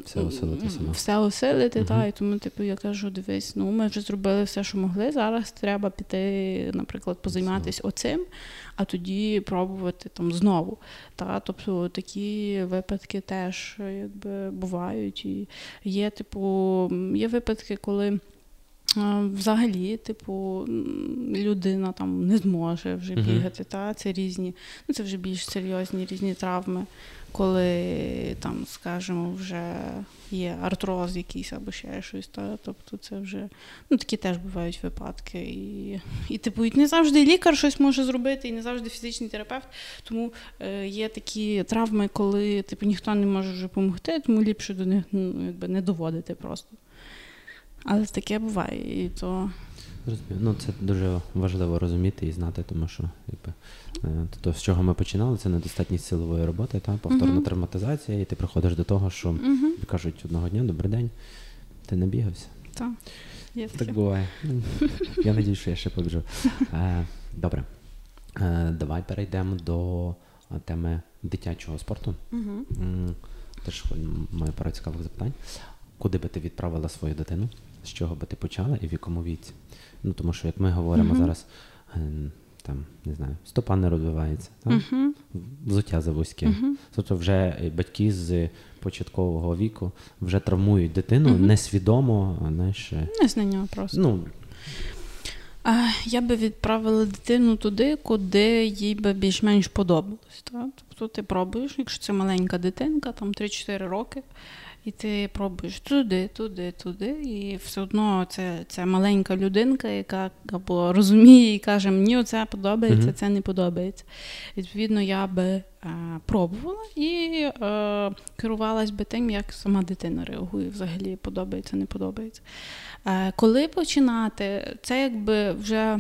все осилити. Сама. Все осилити, угу. та, і тому, типу, я кажу, дивись, ну ми вже зробили все, що могли. Зараз треба піти, наприклад, позайматися оцим, а тоді пробувати там знову. Та, Тобто такі випадки теж якби бувають. І є, типу, є випадки, коли. Взагалі, типу, людина там не зможе вже uh-huh. бігати. Та? Це різні, ну це вже більш серйозні різні травми, коли там, скажімо, вже є артроз якийсь або ще щось. Та? Тобто це вже ну, такі теж бувають випадки. І, і типу, і не завжди лікар щось може зробити, і не завжди фізичний терапевт. Тому е, є такі травми, коли типу, ніхто не може вже допомогти, тому ліпше до них ну, якби не доводити просто. Але таке буває. і то... Розумію. Ну, Це дуже важливо розуміти і знати, тому що якби, е, то, з чого ми починали, це недостатність силової роботи, та, повторна uh-huh. травматизація, і ти приходиш до того, що uh-huh. кажуть одного дня, добрий день, ти не бігався. Так, Є Так буває. Я надію, що я ще побіжу. Е, добре. Е, давай перейдемо до теми дитячого спорту. Uh-huh. Теж маю пару цікавих запитань. Куди би ти відправила свою дитину? З чого би ти почала і в якому віці? Ну тому що, як ми говоримо uh-huh. зараз, ем, там не знаю, стопа не розвивається, там, uh-huh. взуття завузьке. Uh-huh. Тобто, вже батьки з початкового віку вже травмують дитину несвідомо, знаєш. Е, Незнання просто. Ну, я би відправила дитину туди, куди їй би більш-менш подобалось. Так? Тобто ти пробуєш, якщо це маленька дитинка, там 3-4 роки. І ти пробуєш туди, туди, туди, і все одно це це маленька людинка, яка або розуміє і каже, мені це подобається, mm-hmm. це не подобається. Відповідно, я би е, пробувала і е, керувалась би тим, як сама дитина реагує, взагалі подобається, не подобається. Е, коли починати, це якби вже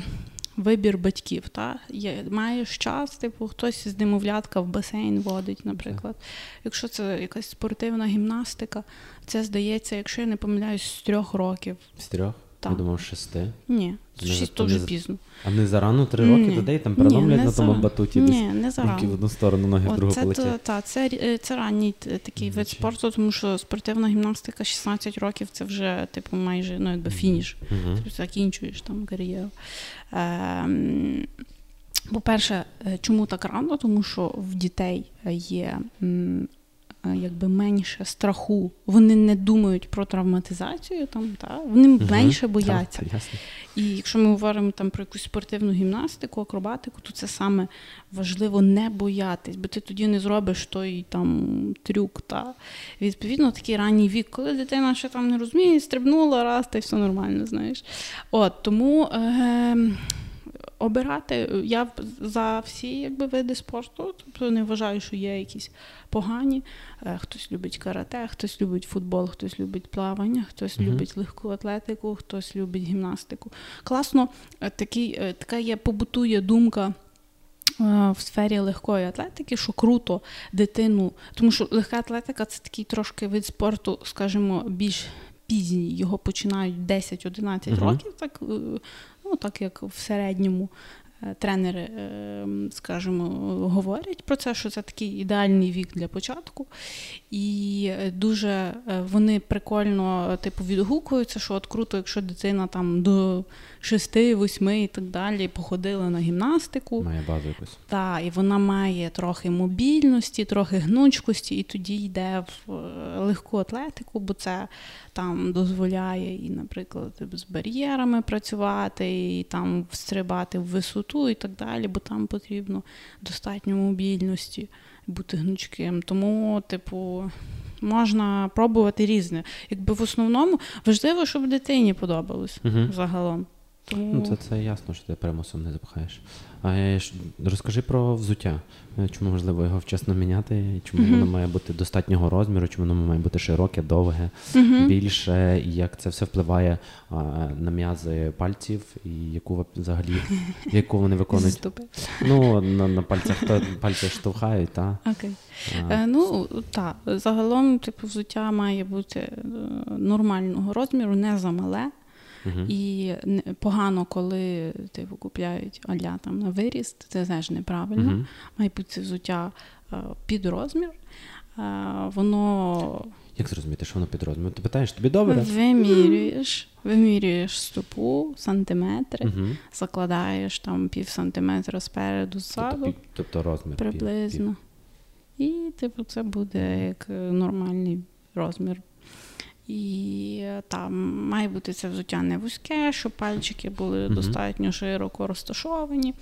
вибір батьків. Та? Є, Маєш час, типу, хтось з немовлятка в басейн водить, наприклад. Якщо це якась спортивна гімнастика, це здається, якщо я не помиляюсь, з трьох років. З трьох? Так. Я думав, шести. Ні, шість то вже пізно. А не зарано три роки людей там переломлять на тому батуті. Ні, не зарано. Руки в одну сторону, ноги в другу це, полетять. Та, це, це ранній такий вид спорту, тому що спортивна гімнастика 16 років це вже типу майже ну, якби фініш. Uh-huh. Тобто закінчуєш там кар'єру. Е, по-перше, чому так рано? Тому що в дітей є якби менше страху. Вони не думають про травматизацію, там, та? вони угу, менше бояться. Так, І якщо ми говоримо там про якусь спортивну гімнастику, акробатику, то це саме важливо не боятись, бо ти тоді не зробиш той там трюк. Та? Відповідно, такий ранній вік, коли дитина ще там не розуміє, стрибнула раз, та й все нормально, знаєш. От, Тому. Е- обирати. Я за всі якби, види спорту, тобто не вважаю, що є якісь погані. Е, хтось любить карате, хтось любить футбол, хтось любить плавання, хтось mm любить легку атлетику, хтось любить гімнастику. Класно, е, такий, е, така є побутує думка. В сфері легкої атлетики, що круто дитину, тому що легка атлетика це такий трошки вид спорту, скажімо, більш пізній. Його починають 10-11 uh-huh. років, так так як в середньому Е, тренери, е, скажімо, говорять про це, що це такий ідеальний вік для початку. І дуже е, вони прикольно типу, відгукуються, що от круто, якщо дитина там до 6-8 і так далі походила на гімнастику. Має базу якусь. Так, і вона має трохи мобільності, трохи гнучкості, і тоді йде в легку атлетику, бо це там дозволяє і, наприклад, з бар'єрами працювати, і там встрибати в висоту і так далі, бо там потрібно достатньо мобільності бути гнучким. Тому, типу, можна пробувати різне. Якби в основному важливо, щоб дитині подобалось угу. загалом. Тому... Ну, Це це ясно, що ти примусом не запхаєш. А розкажи про взуття. Е, чому важливо його вчасно міняти? Чому uh-huh. воно має бути достатнього розміру, чому воно має бути широке, довге, uh-huh. більше, і як це все впливає а, на м'язи пальців, і яку взагалі яку вони виконують? Ну, на на пальцях то пальці штовхають, так? Окей. Е, ну, так. Загалом, типу, взуття має бути е, нормального розміру, не замале. Мгм. І погано, коли типу, купляють аля там на виріст, це теж неправильно. Мгм. Має бути взуття е, під розмір. Е, Воно Як зрозуміти, що воно під розміром? Ти питаєш, тобі добре? вимірюєш, вимірюєш стопу, сантиметри, Мгм. закладаєш там пів сантиметра спереду, Тобто, ззаду, пів- тобто розмір. пів- приблизно. І, типу, це буде як нормальний розмір. І е, там має бути це взуття не вузьке, щоб пальчики були достатньо широко розташовані.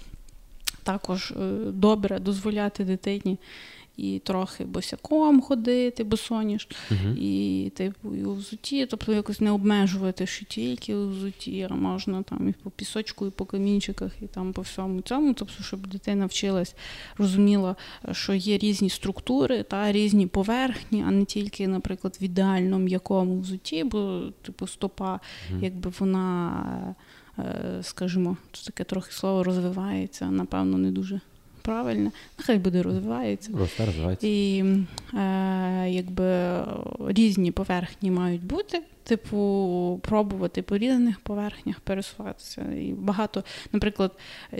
Також е, добре дозволяти дитині і трохи босяком ходити, босоніж, Мгм. і типу і у взуті, тобто якось не обмежувати, що тільки у взуті, а можна там і по пісочку, і по камінчиках, і там по всьому цьому. Тобто, щоб дитина вчилась, розуміла, що є різні структури та різні поверхні, а не тільки, наприклад, в ідеально м'якому взуті, бо типу стопа, Мгм. якби вона, е, скажімо, це таке трохи слово розвивається, напевно, не дуже правильне. Нехай буде розвивається. Росте, розвивається. І е, якби різні поверхні мають бути, типу, пробувати по різних поверхнях пересуватися. І багато, наприклад,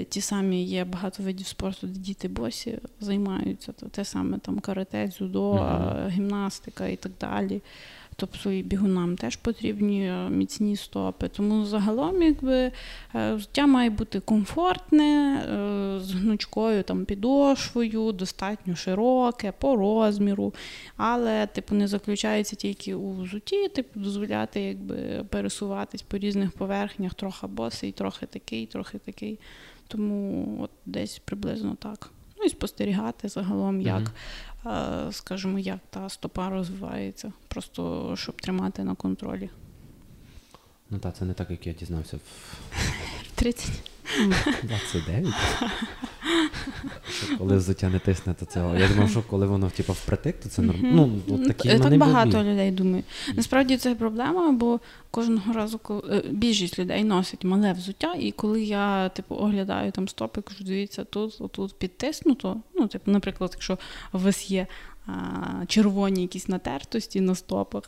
ті самі є багато видів спорту, де діти босі займаються. То те саме там карате, дзюдо, е, гімнастика і так далі. Тобто і бігунам теж потрібні е, міцні стопи. Тому загалом, якби е, взуття має бути комфортне, е, з гнучкою там підошвою, достатньо широке, по розміру, але типу не заключається тільки у взутті, типу дозволяти якби пересуватись по різних поверхнях, трохи босий, трохи такий, трохи такий. Тому от десь приблизно так. Ну і спостерігати загалом, як, mm-hmm. скажімо, як та стопа розвивається, просто щоб тримати на контролі. Ну так, це не так, як я дізнався в 30. 29. Що коли взуття не тисне, то це. Я думав, що коли воно типу, впритик, то це нормально. Ну, от такі так багато були. людей думає. Насправді це проблема, бо кожного разу, коли е, більшість людей носить мале взуття, і коли я типу оглядаю там стопи, кажу, дивіться, тут отут підтиснуто. Ну, типу, наприклад, якщо у вас є а, червоні якісь натертості на стопах,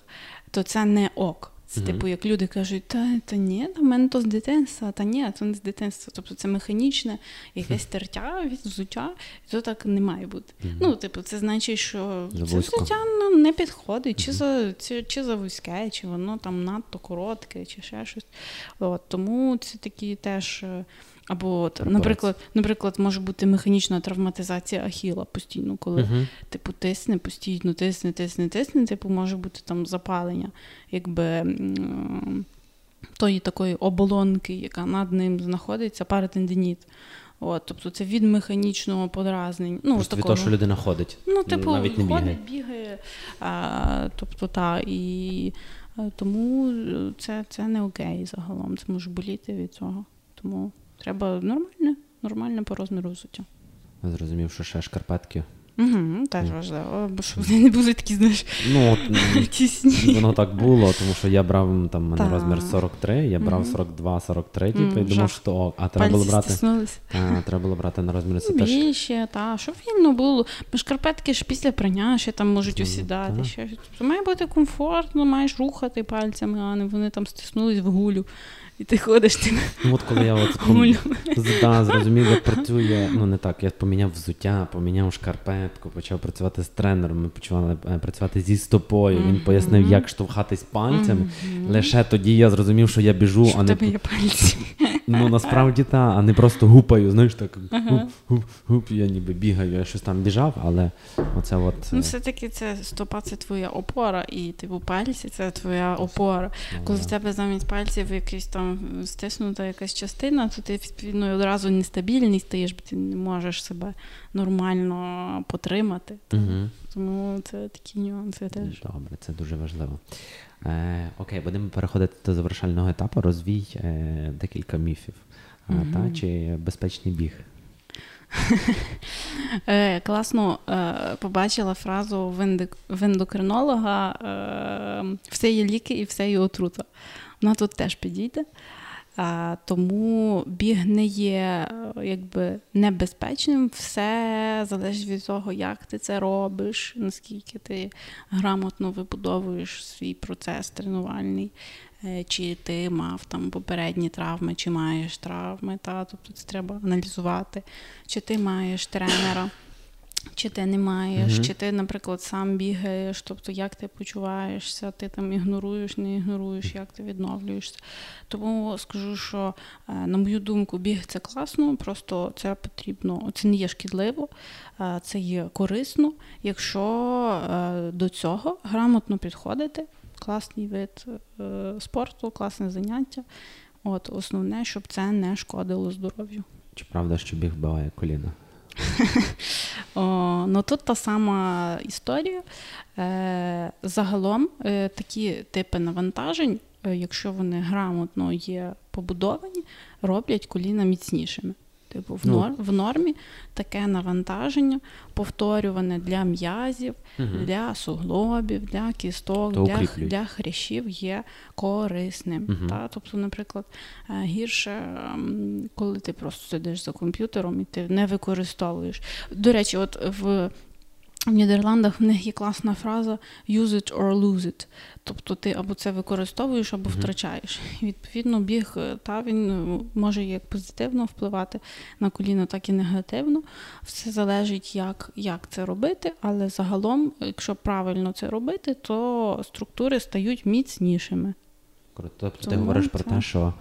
то це не ок. Це Мгм. типу, як люди кажуть, та, та ні, в мене то з дитинства, та ні, це не з дитинства. Тобто це механічне якесь тертя від взуття, і то так не має бути. Мгм. Ну, типу, це значить, що це взуття ну, не підходить, чи, за, чи, чи за вузьке, чи воно там надто коротке, чи ще щось. От, тому це такі теж. Е, Або, от, наприклад, наприклад, може бути механічна травматизація ахіла постійно, коли Мгм. типу тисне, постійно тисне, тисне, тисне, типу, може бути там запалення, якби тої такої оболонки, яка над ним знаходиться, паратендиніт. От, тобто це від механічного подразнення. Ну, Просто від того, що людина ходить. Ну, типу, навіть не ходить, бігає. А, тобто, та, і а, тому е, це, це не окей загалом. Це може боліти від цього. Тому треба нормальне, нормальне по розміру взуття. Я зрозумів, що ще шкарпетки. Угу, теж важливо, бо щоб вони не були такі, знаєш, Ну, от, тісні. воно так було, тому що я брав там мене розмір 43, я брав 42-43, типу, і думав, що ок, а треба було брати. Та, треба було брати на розмір це теж. Більше, та, щоб вільно було. Бо шкарпетки ж після прання ще там можуть Ну, осідати. Ще. Тобто має бути комфортно, маєш рухати пальцями, а не вони там стиснулись в гулю. І ти ходиш ти Ну от коли я от в да, зрозумів, як працює. Ну не так. Я поміняв взуття, поміняв шкарпетку, почав працювати з тренером. Ми почали е, працювати зі стопою. Він пояснив, як штовхатись пальцями. Лише тоді я зрозумів, що я біжу, Що а не тебе є пальці. Ну насправді та, а не просто гупаю. Знаєш, так гуп, гуп, гуп, я ніби бігаю, я щось там біжав, але оце от. Ну, е, все-таки це стопа це твоя опора, і типу пальці це твоя опора. ну, Коли в тебе замість пальців якась там стиснута якась частина, то ти відповідно одразу нестабільний стаєш, бо ти не можеш себе нормально потримати. Тому це такі нюанси теж. Добре, це дуже важливо. Е, окей, будемо переходити до завершального етапу. Розвій е, декілька міфів. Угу. Та, чи безпечний біг? Е, класно е, побачила фразу в, ендик- в ендокринолога: е, все є ліки і все є отрута. Вона тут теж підійде. Тому біг не є е, якби небезпечним, все залежить від того, як ти це робиш, наскільки ти грамотно вибудовуєш свій процес тренувальний. е, чи ти мав там попередні травми, чи маєш травми. Та? Тобто це треба аналізувати, чи ти маєш тренера. Чи ти не маєш, mm-hmm. чи ти, наприклад, сам бігаєш, тобто як ти почуваєшся, ти там ігноруєш, не ігноруєш, як ти відновлюєшся. Тому скажу, що, е, на мою думку, біг це класно, просто це потрібно, це не є шкідливо, е, це є корисно, якщо е, до цього грамотно підходити. Класний вид спорту, класне заняття. От Основне, щоб це не шкодило здоров'ю. Чи правда, що біг вбиває коліна? Ну Тут та сама історія. Е, Загалом е, такі типи навантажень, е, якщо вони грамотно є побудовані, роблять коліна міцнішими. Типу, в, ну. нор, в нормі таке навантаження повторюване для м'язів, угу. для суглобів, для кісток, для для хрящів є корисним. Угу. Та? Тобто, наприклад, е, гірше, коли ти просто сидиш за комп'ютером і ти не використовуєш. До речі, от в в Нідерландах в них є класна фраза use it or lose it. Тобто ти або це використовуєш, або втрачаєш. І відповідно, біг е, та він е, може як позитивно впливати на коліно, так і негативно. Все залежить, як як це робити, але загалом, якщо правильно це робити, то структури стають міцнішими. Тобто Тому ти говориш про те, що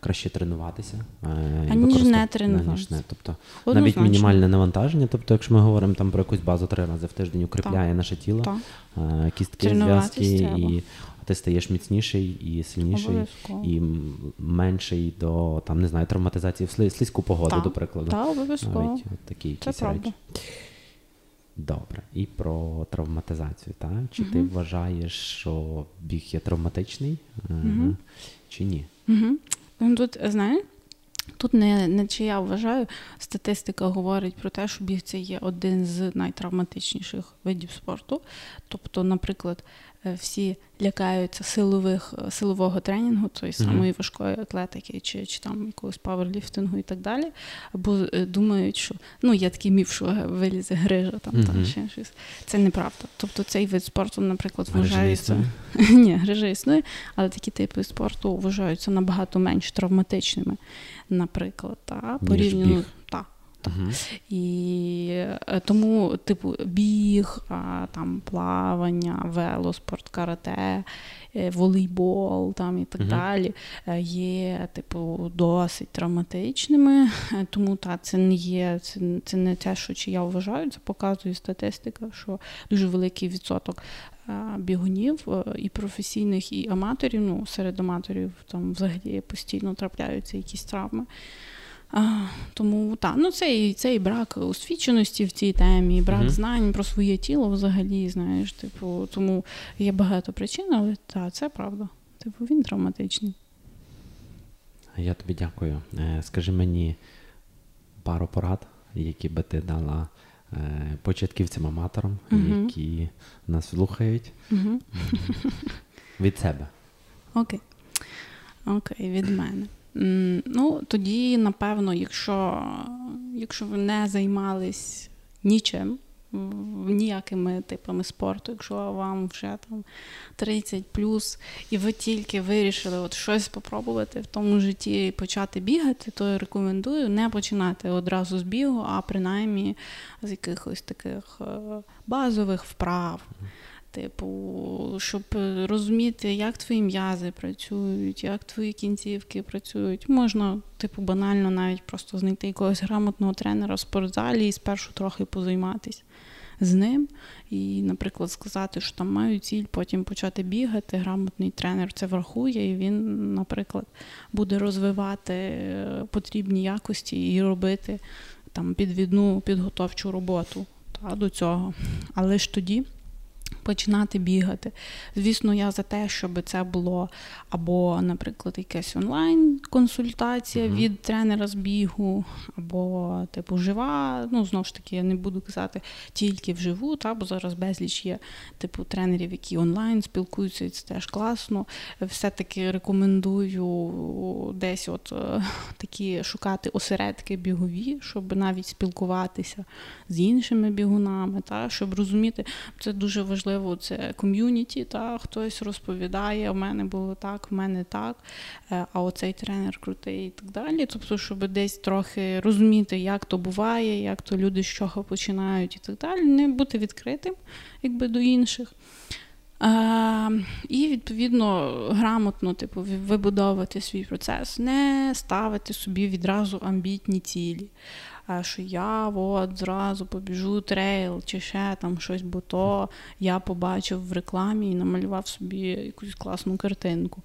краще тренуватися, е, аніж не тренуватися. Не. Тобто Однозначно. навіть мінімальне навантаження. Тобто, якщо ми говоримо там про якусь базу три рази в тиждень, укріпляє так. наше тіло, так. Е, кістки, зв'язки, і ти стаєш міцніший і сильніший, і менший до там не знаю травматизації в слизьку погоду, так. до прикладу. Так, обов'язково. Навіть от такі якісь Це речі. Добре, і про травматизацію, так? Чи угу. ти вважаєш, що біг є травматичний, угу. чи ні? Угу. Тут, знаєш, Тут не не чи я вважаю, статистика говорить про те, що біг це є один з найтравматичніших видів спорту. Тобто, наприклад, Е, всі лякаються силових е, силового тренінгу, тої самої важкої атлетики, чи чи там якогось паверліфтингу і так далі. Або е, думають, що ну є такий міф, що вилізе грижа там uh там ще щось. Це неправда. Тобто цей вид спорту, наприклад, вважається. Ні, грижа існує, але такі типи спорту вважаються набагато менш травматичними, наприклад, та порівняно. Угу. І е, тому, типу, біг, там плавання, велоспорт, карате, е, волейбол там і так угу. далі е, є, типу, досить травматичними. Тому та це не є, це, це не те, що чи я вважаю, це показує статистика, що дуже великий відсоток. Бігунів і професійних, і аматорів. Ну, серед аматорів там взагалі постійно трапляються якісь травми. А, Тому так, ну це і це і брак освіченості в цій темі, і брак mm-hmm. знань про своє тіло взагалі, знаєш, типу, тому є багато причин, але так, це правда. Типу, він травматичний. Я тобі дякую. Е, скажи мені пару порад, які би ти дала е, початківцям-аматорам, mm-hmm. які нас слухають mm-hmm. від себе. Окей. Окей, від мене. Ну, тоді, напевно, якщо якщо ви не займались нічим, ніякими типами спорту, якщо вам вже там 30 плюс, і ви тільки вирішили от щось спробувати в тому житті і почати бігати, то я рекомендую не починати одразу з бігу, а принаймні з якихось таких е, базових вправ. Типу, щоб розуміти, як твої м'язи працюють, як твої кінцівки працюють. Можна, типу, банально навіть просто знайти якогось грамотного тренера в спортзалі і спершу трохи позайматися з ним. І, наприклад, сказати, що там маю ціль, потім почати бігати. Грамотний тренер це врахує, і він, наприклад, буде розвивати е, потрібні якості і робити там підвідну підготовчу роботу та, до цього. Але ж тоді починати бігати. Звісно, я за те, щоб це було або, наприклад, якась онлайн-консультація uh-huh. від тренера з бігу, або, типу, жива. Ну, знову ж таки, я не буду казати тільки вживу, та, бо зараз безліч є типу тренерів, які онлайн спілкуються, і це теж класно. Все-таки рекомендую десь от е, такі шукати осередки бігові, щоб навіть спілкуватися з іншими бігунами, та, щоб розуміти, це дуже важливо важливо це ком'юніті, та хтось розповідає, в мене було так, в мене так, е, а оцей тренер крутий і так далі. Тобто, щоб десь трохи розуміти, як то буває, як то люди з чого починають і так далі, не бути відкритим якби до інших. А, І, відповідно, грамотно типу, вибудовувати свій процес, не ставити собі відразу амбітні цілі. А що я от зразу побіжу трейл чи ще там щось, бо то я побачив в рекламі і намалював собі якусь класну картинку.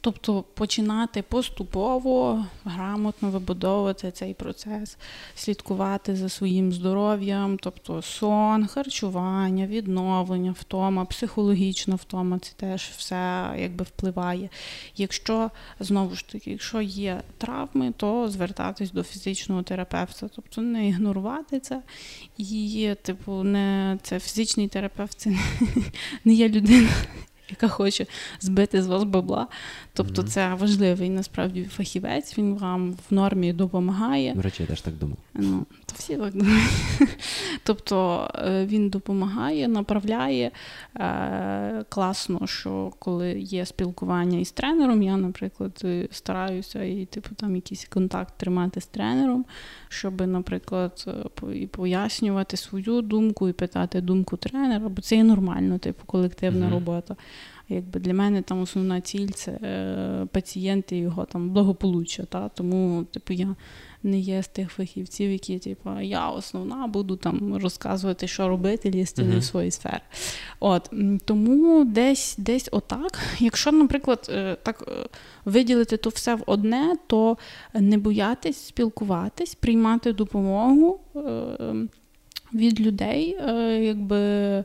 Тобто починати поступово грамотно вибудовувати цей процес, слідкувати за своїм здоров'ям, тобто сон, харчування, відновлення, втома, психологічна втома, це теж все якби впливає. Якщо знову ж таки, якщо є травми, то звертатись до фізичного терапевта, тобто не ігнорувати це. І, типу, не це фізичний терапевт, це не є людина яка хоче збити з вас бабла. Тобто, mm-hmm. це важливий насправді фахівець. Він вам в нормі допомагає. До речі, я теж так думав. Ну, то всі так думають. Тобто е, він допомагає, направляє. Е, класно, що коли є спілкування із тренером, я, наприклад, е, стараюся і типу там якийсь контакт тримати з тренером, щоб, наприклад, і пояснювати свою думку і питати думку тренера, бо це є нормально, типу, колективна mm-hmm. робота. Якби Для мене там основна ціль це е, пацієнт і його там благополуччя. Та? Тому типу, я не є з тих фахівців, які типу, я основна буду там розказувати, що робити, лізти uh-huh. в свої сфери. От, Тому десь десь отак. Якщо, наприклад, е, так е, виділити то все в одне, то не боятись спілкуватись, приймати допомогу. Е, від людей, якби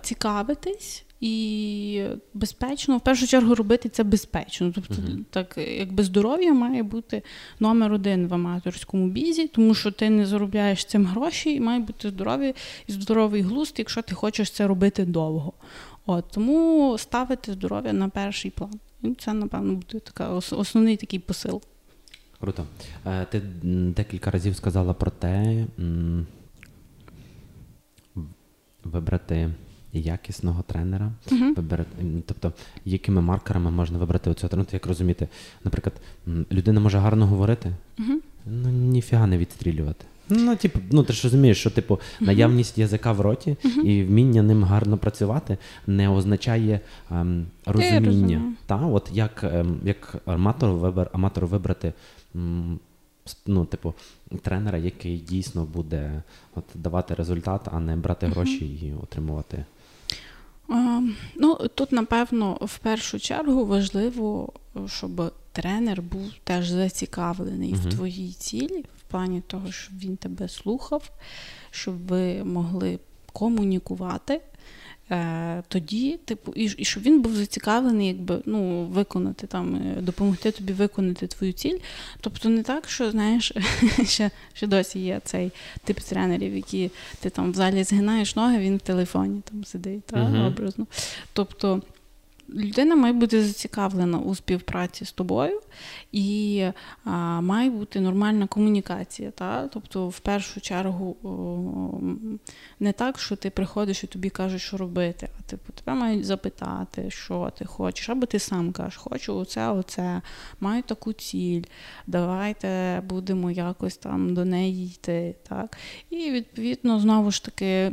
цікавитись, і безпечно, в першу чергу, робити це безпечно. Тобто, uh-huh. так якби здоров'я має бути номер один в аматорському бізі, тому що ти не заробляєш цим гроші, і має бути здоров'я і здоровий глузд, якщо ти хочеш це робити довго. От Тому ставити здоров'я на перший план. І це, напевно, буде така основний такий посил. Круто. Е, ти декілька разів сказала про те, вибрати якісного тренера, uh-huh. вибирати, тобто, якими маркерами можна вибрати оцього тренера, як розуміти, наприклад, людина може гарно говорити, uh-huh. ну ніфіга не відстрілювати. Ну, типу, ну ти ж розумієш, що типу наявність язика в роті і вміння ним гарно працювати не означає ем, розуміння. Та, от як ем, як аматор вибер, аматор вибрати м, ну, типу, тренера, який дійсно буде от, давати результат, а не брати гроші і отримувати Ну, Тут, напевно, в першу чергу важливо, щоб тренер був теж зацікавлений uh-huh. в твоїй цілі, в плані того, щоб він тебе слухав, щоб ви могли комунікувати. Е, тоді, типу, і і щоб він був зацікавлений, якби ну, виконати там, е, допомогти тобі виконати твою ціль. Тобто не так, що знаєш, ще ще досі є цей тип тренерів, які ти там в залі згинаєш ноги, він в телефоні там сидить, та, uh-huh. образно. Тобто людина має бути зацікавлена у співпраці з тобою і а, має бути нормальна комунікація. Та? Тобто, в першу чергу, о, не так, що ти приходиш і тобі кажуть, що робити, а типу, тебе мають запитати, що ти хочеш, або ти сам кажеш, хочу оце, оце, маю таку ціль, давайте будемо якось там до неї йти. Так? І відповідно, знову ж таки.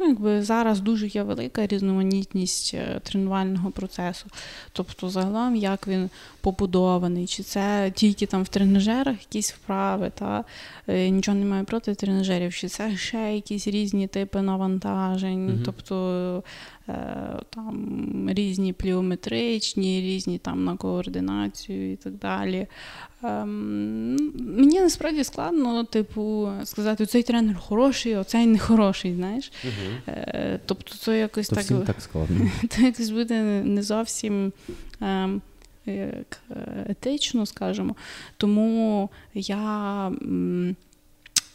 Ну, якби Зараз дуже є велика різноманітність е, тренувального процесу. Тобто, загалом, як він побудований, чи це тільки там в тренажерах якісь вправи, та е, нічого немає проти тренажерів, чи це ще якісь різні типи навантажень, mm тобто там різні пліометричні, різні там на координацію і так далі. Ем, мені насправді складно, типу, сказати, цей тренер хороший, а цей не хороший, знаєш. Угу. Тобто, це якось То так всім так складно. Це якось буде не зовсім. Ем, як етично, скажімо. Тому я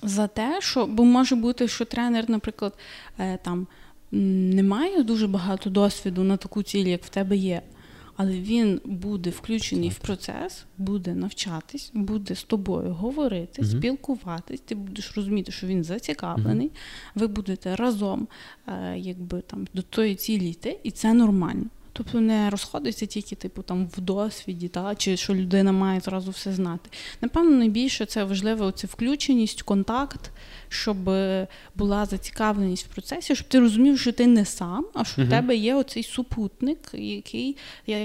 за те, що бо може бути, що тренер, наприклад, е, там не має дуже багато досвіду на таку ціль, як в тебе є. але він буде включений в процес, буде навчатись, буде з тобою говорити, угу. спілкуватись. Ти будеш розуміти, що він зацікавлений. Угу. Ви будете разом, е, якби там до тої цілі йти, і це нормально. Тобто не розходиться тільки, типу, там в досвіді, та, чи що людина має зразу все знати. Напевно, найбільше це важливо це включеність, контакт, щоб була зацікавленість в процесі, щоб ти розумів, що ти не сам, а що uh в тебе є оцей супутник, який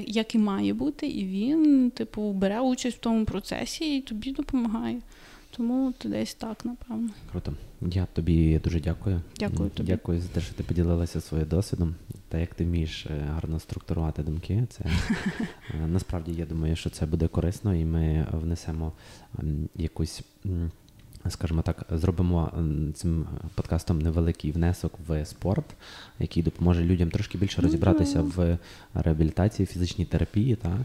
як і має бути, і він, типу, бере участь в тому процесі і тобі допомагає. Тому десь так, напевно. Круто. Я тобі дуже дякую. Дякую тобі. Дякую за те, що ти поділилася своїм досвідом та як ти вмієш е, гарно структурувати думки. Це е, насправді я думаю, що це буде корисно, і ми внесемо якусь скажімо так, зробимо цим подкастом невеликий внесок в спорт, який допоможе людям трошки більше розібратися в реабілітації, фізичній терапії, та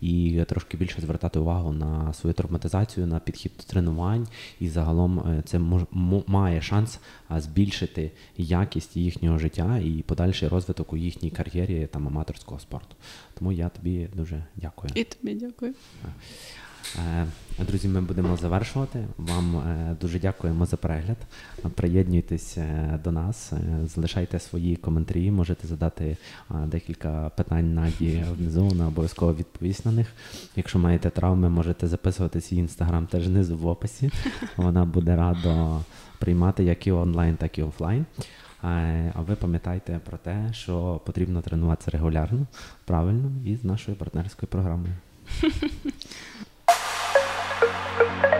і трошки більше звертати увагу на свою травматизацію, на підхід до тренувань, і загалом е, це мож, має шанс збільшити якість їхнього життя і подальший розвиток у їхній кар'єрі там аматорського спорту. Тому я тобі дуже дякую. І тобі дякую. Е, друзі, ми будемо завершувати. Вам е, дуже дякуємо за перегляд. Приєднуйтесь е, до нас, залишайте свої коментарі, можете задати декілька питань Наді внизу, вона обов'язково відповість на них. Якщо маєте травми, можете записуватись її інстаграм теж знизу в описі. Вона буде рада приймати як і онлайн, так і офлайн. А ви пам'ятайте про те, що потрібно тренуватися регулярно, правильно і з нашою партнерською програмою. Thank you.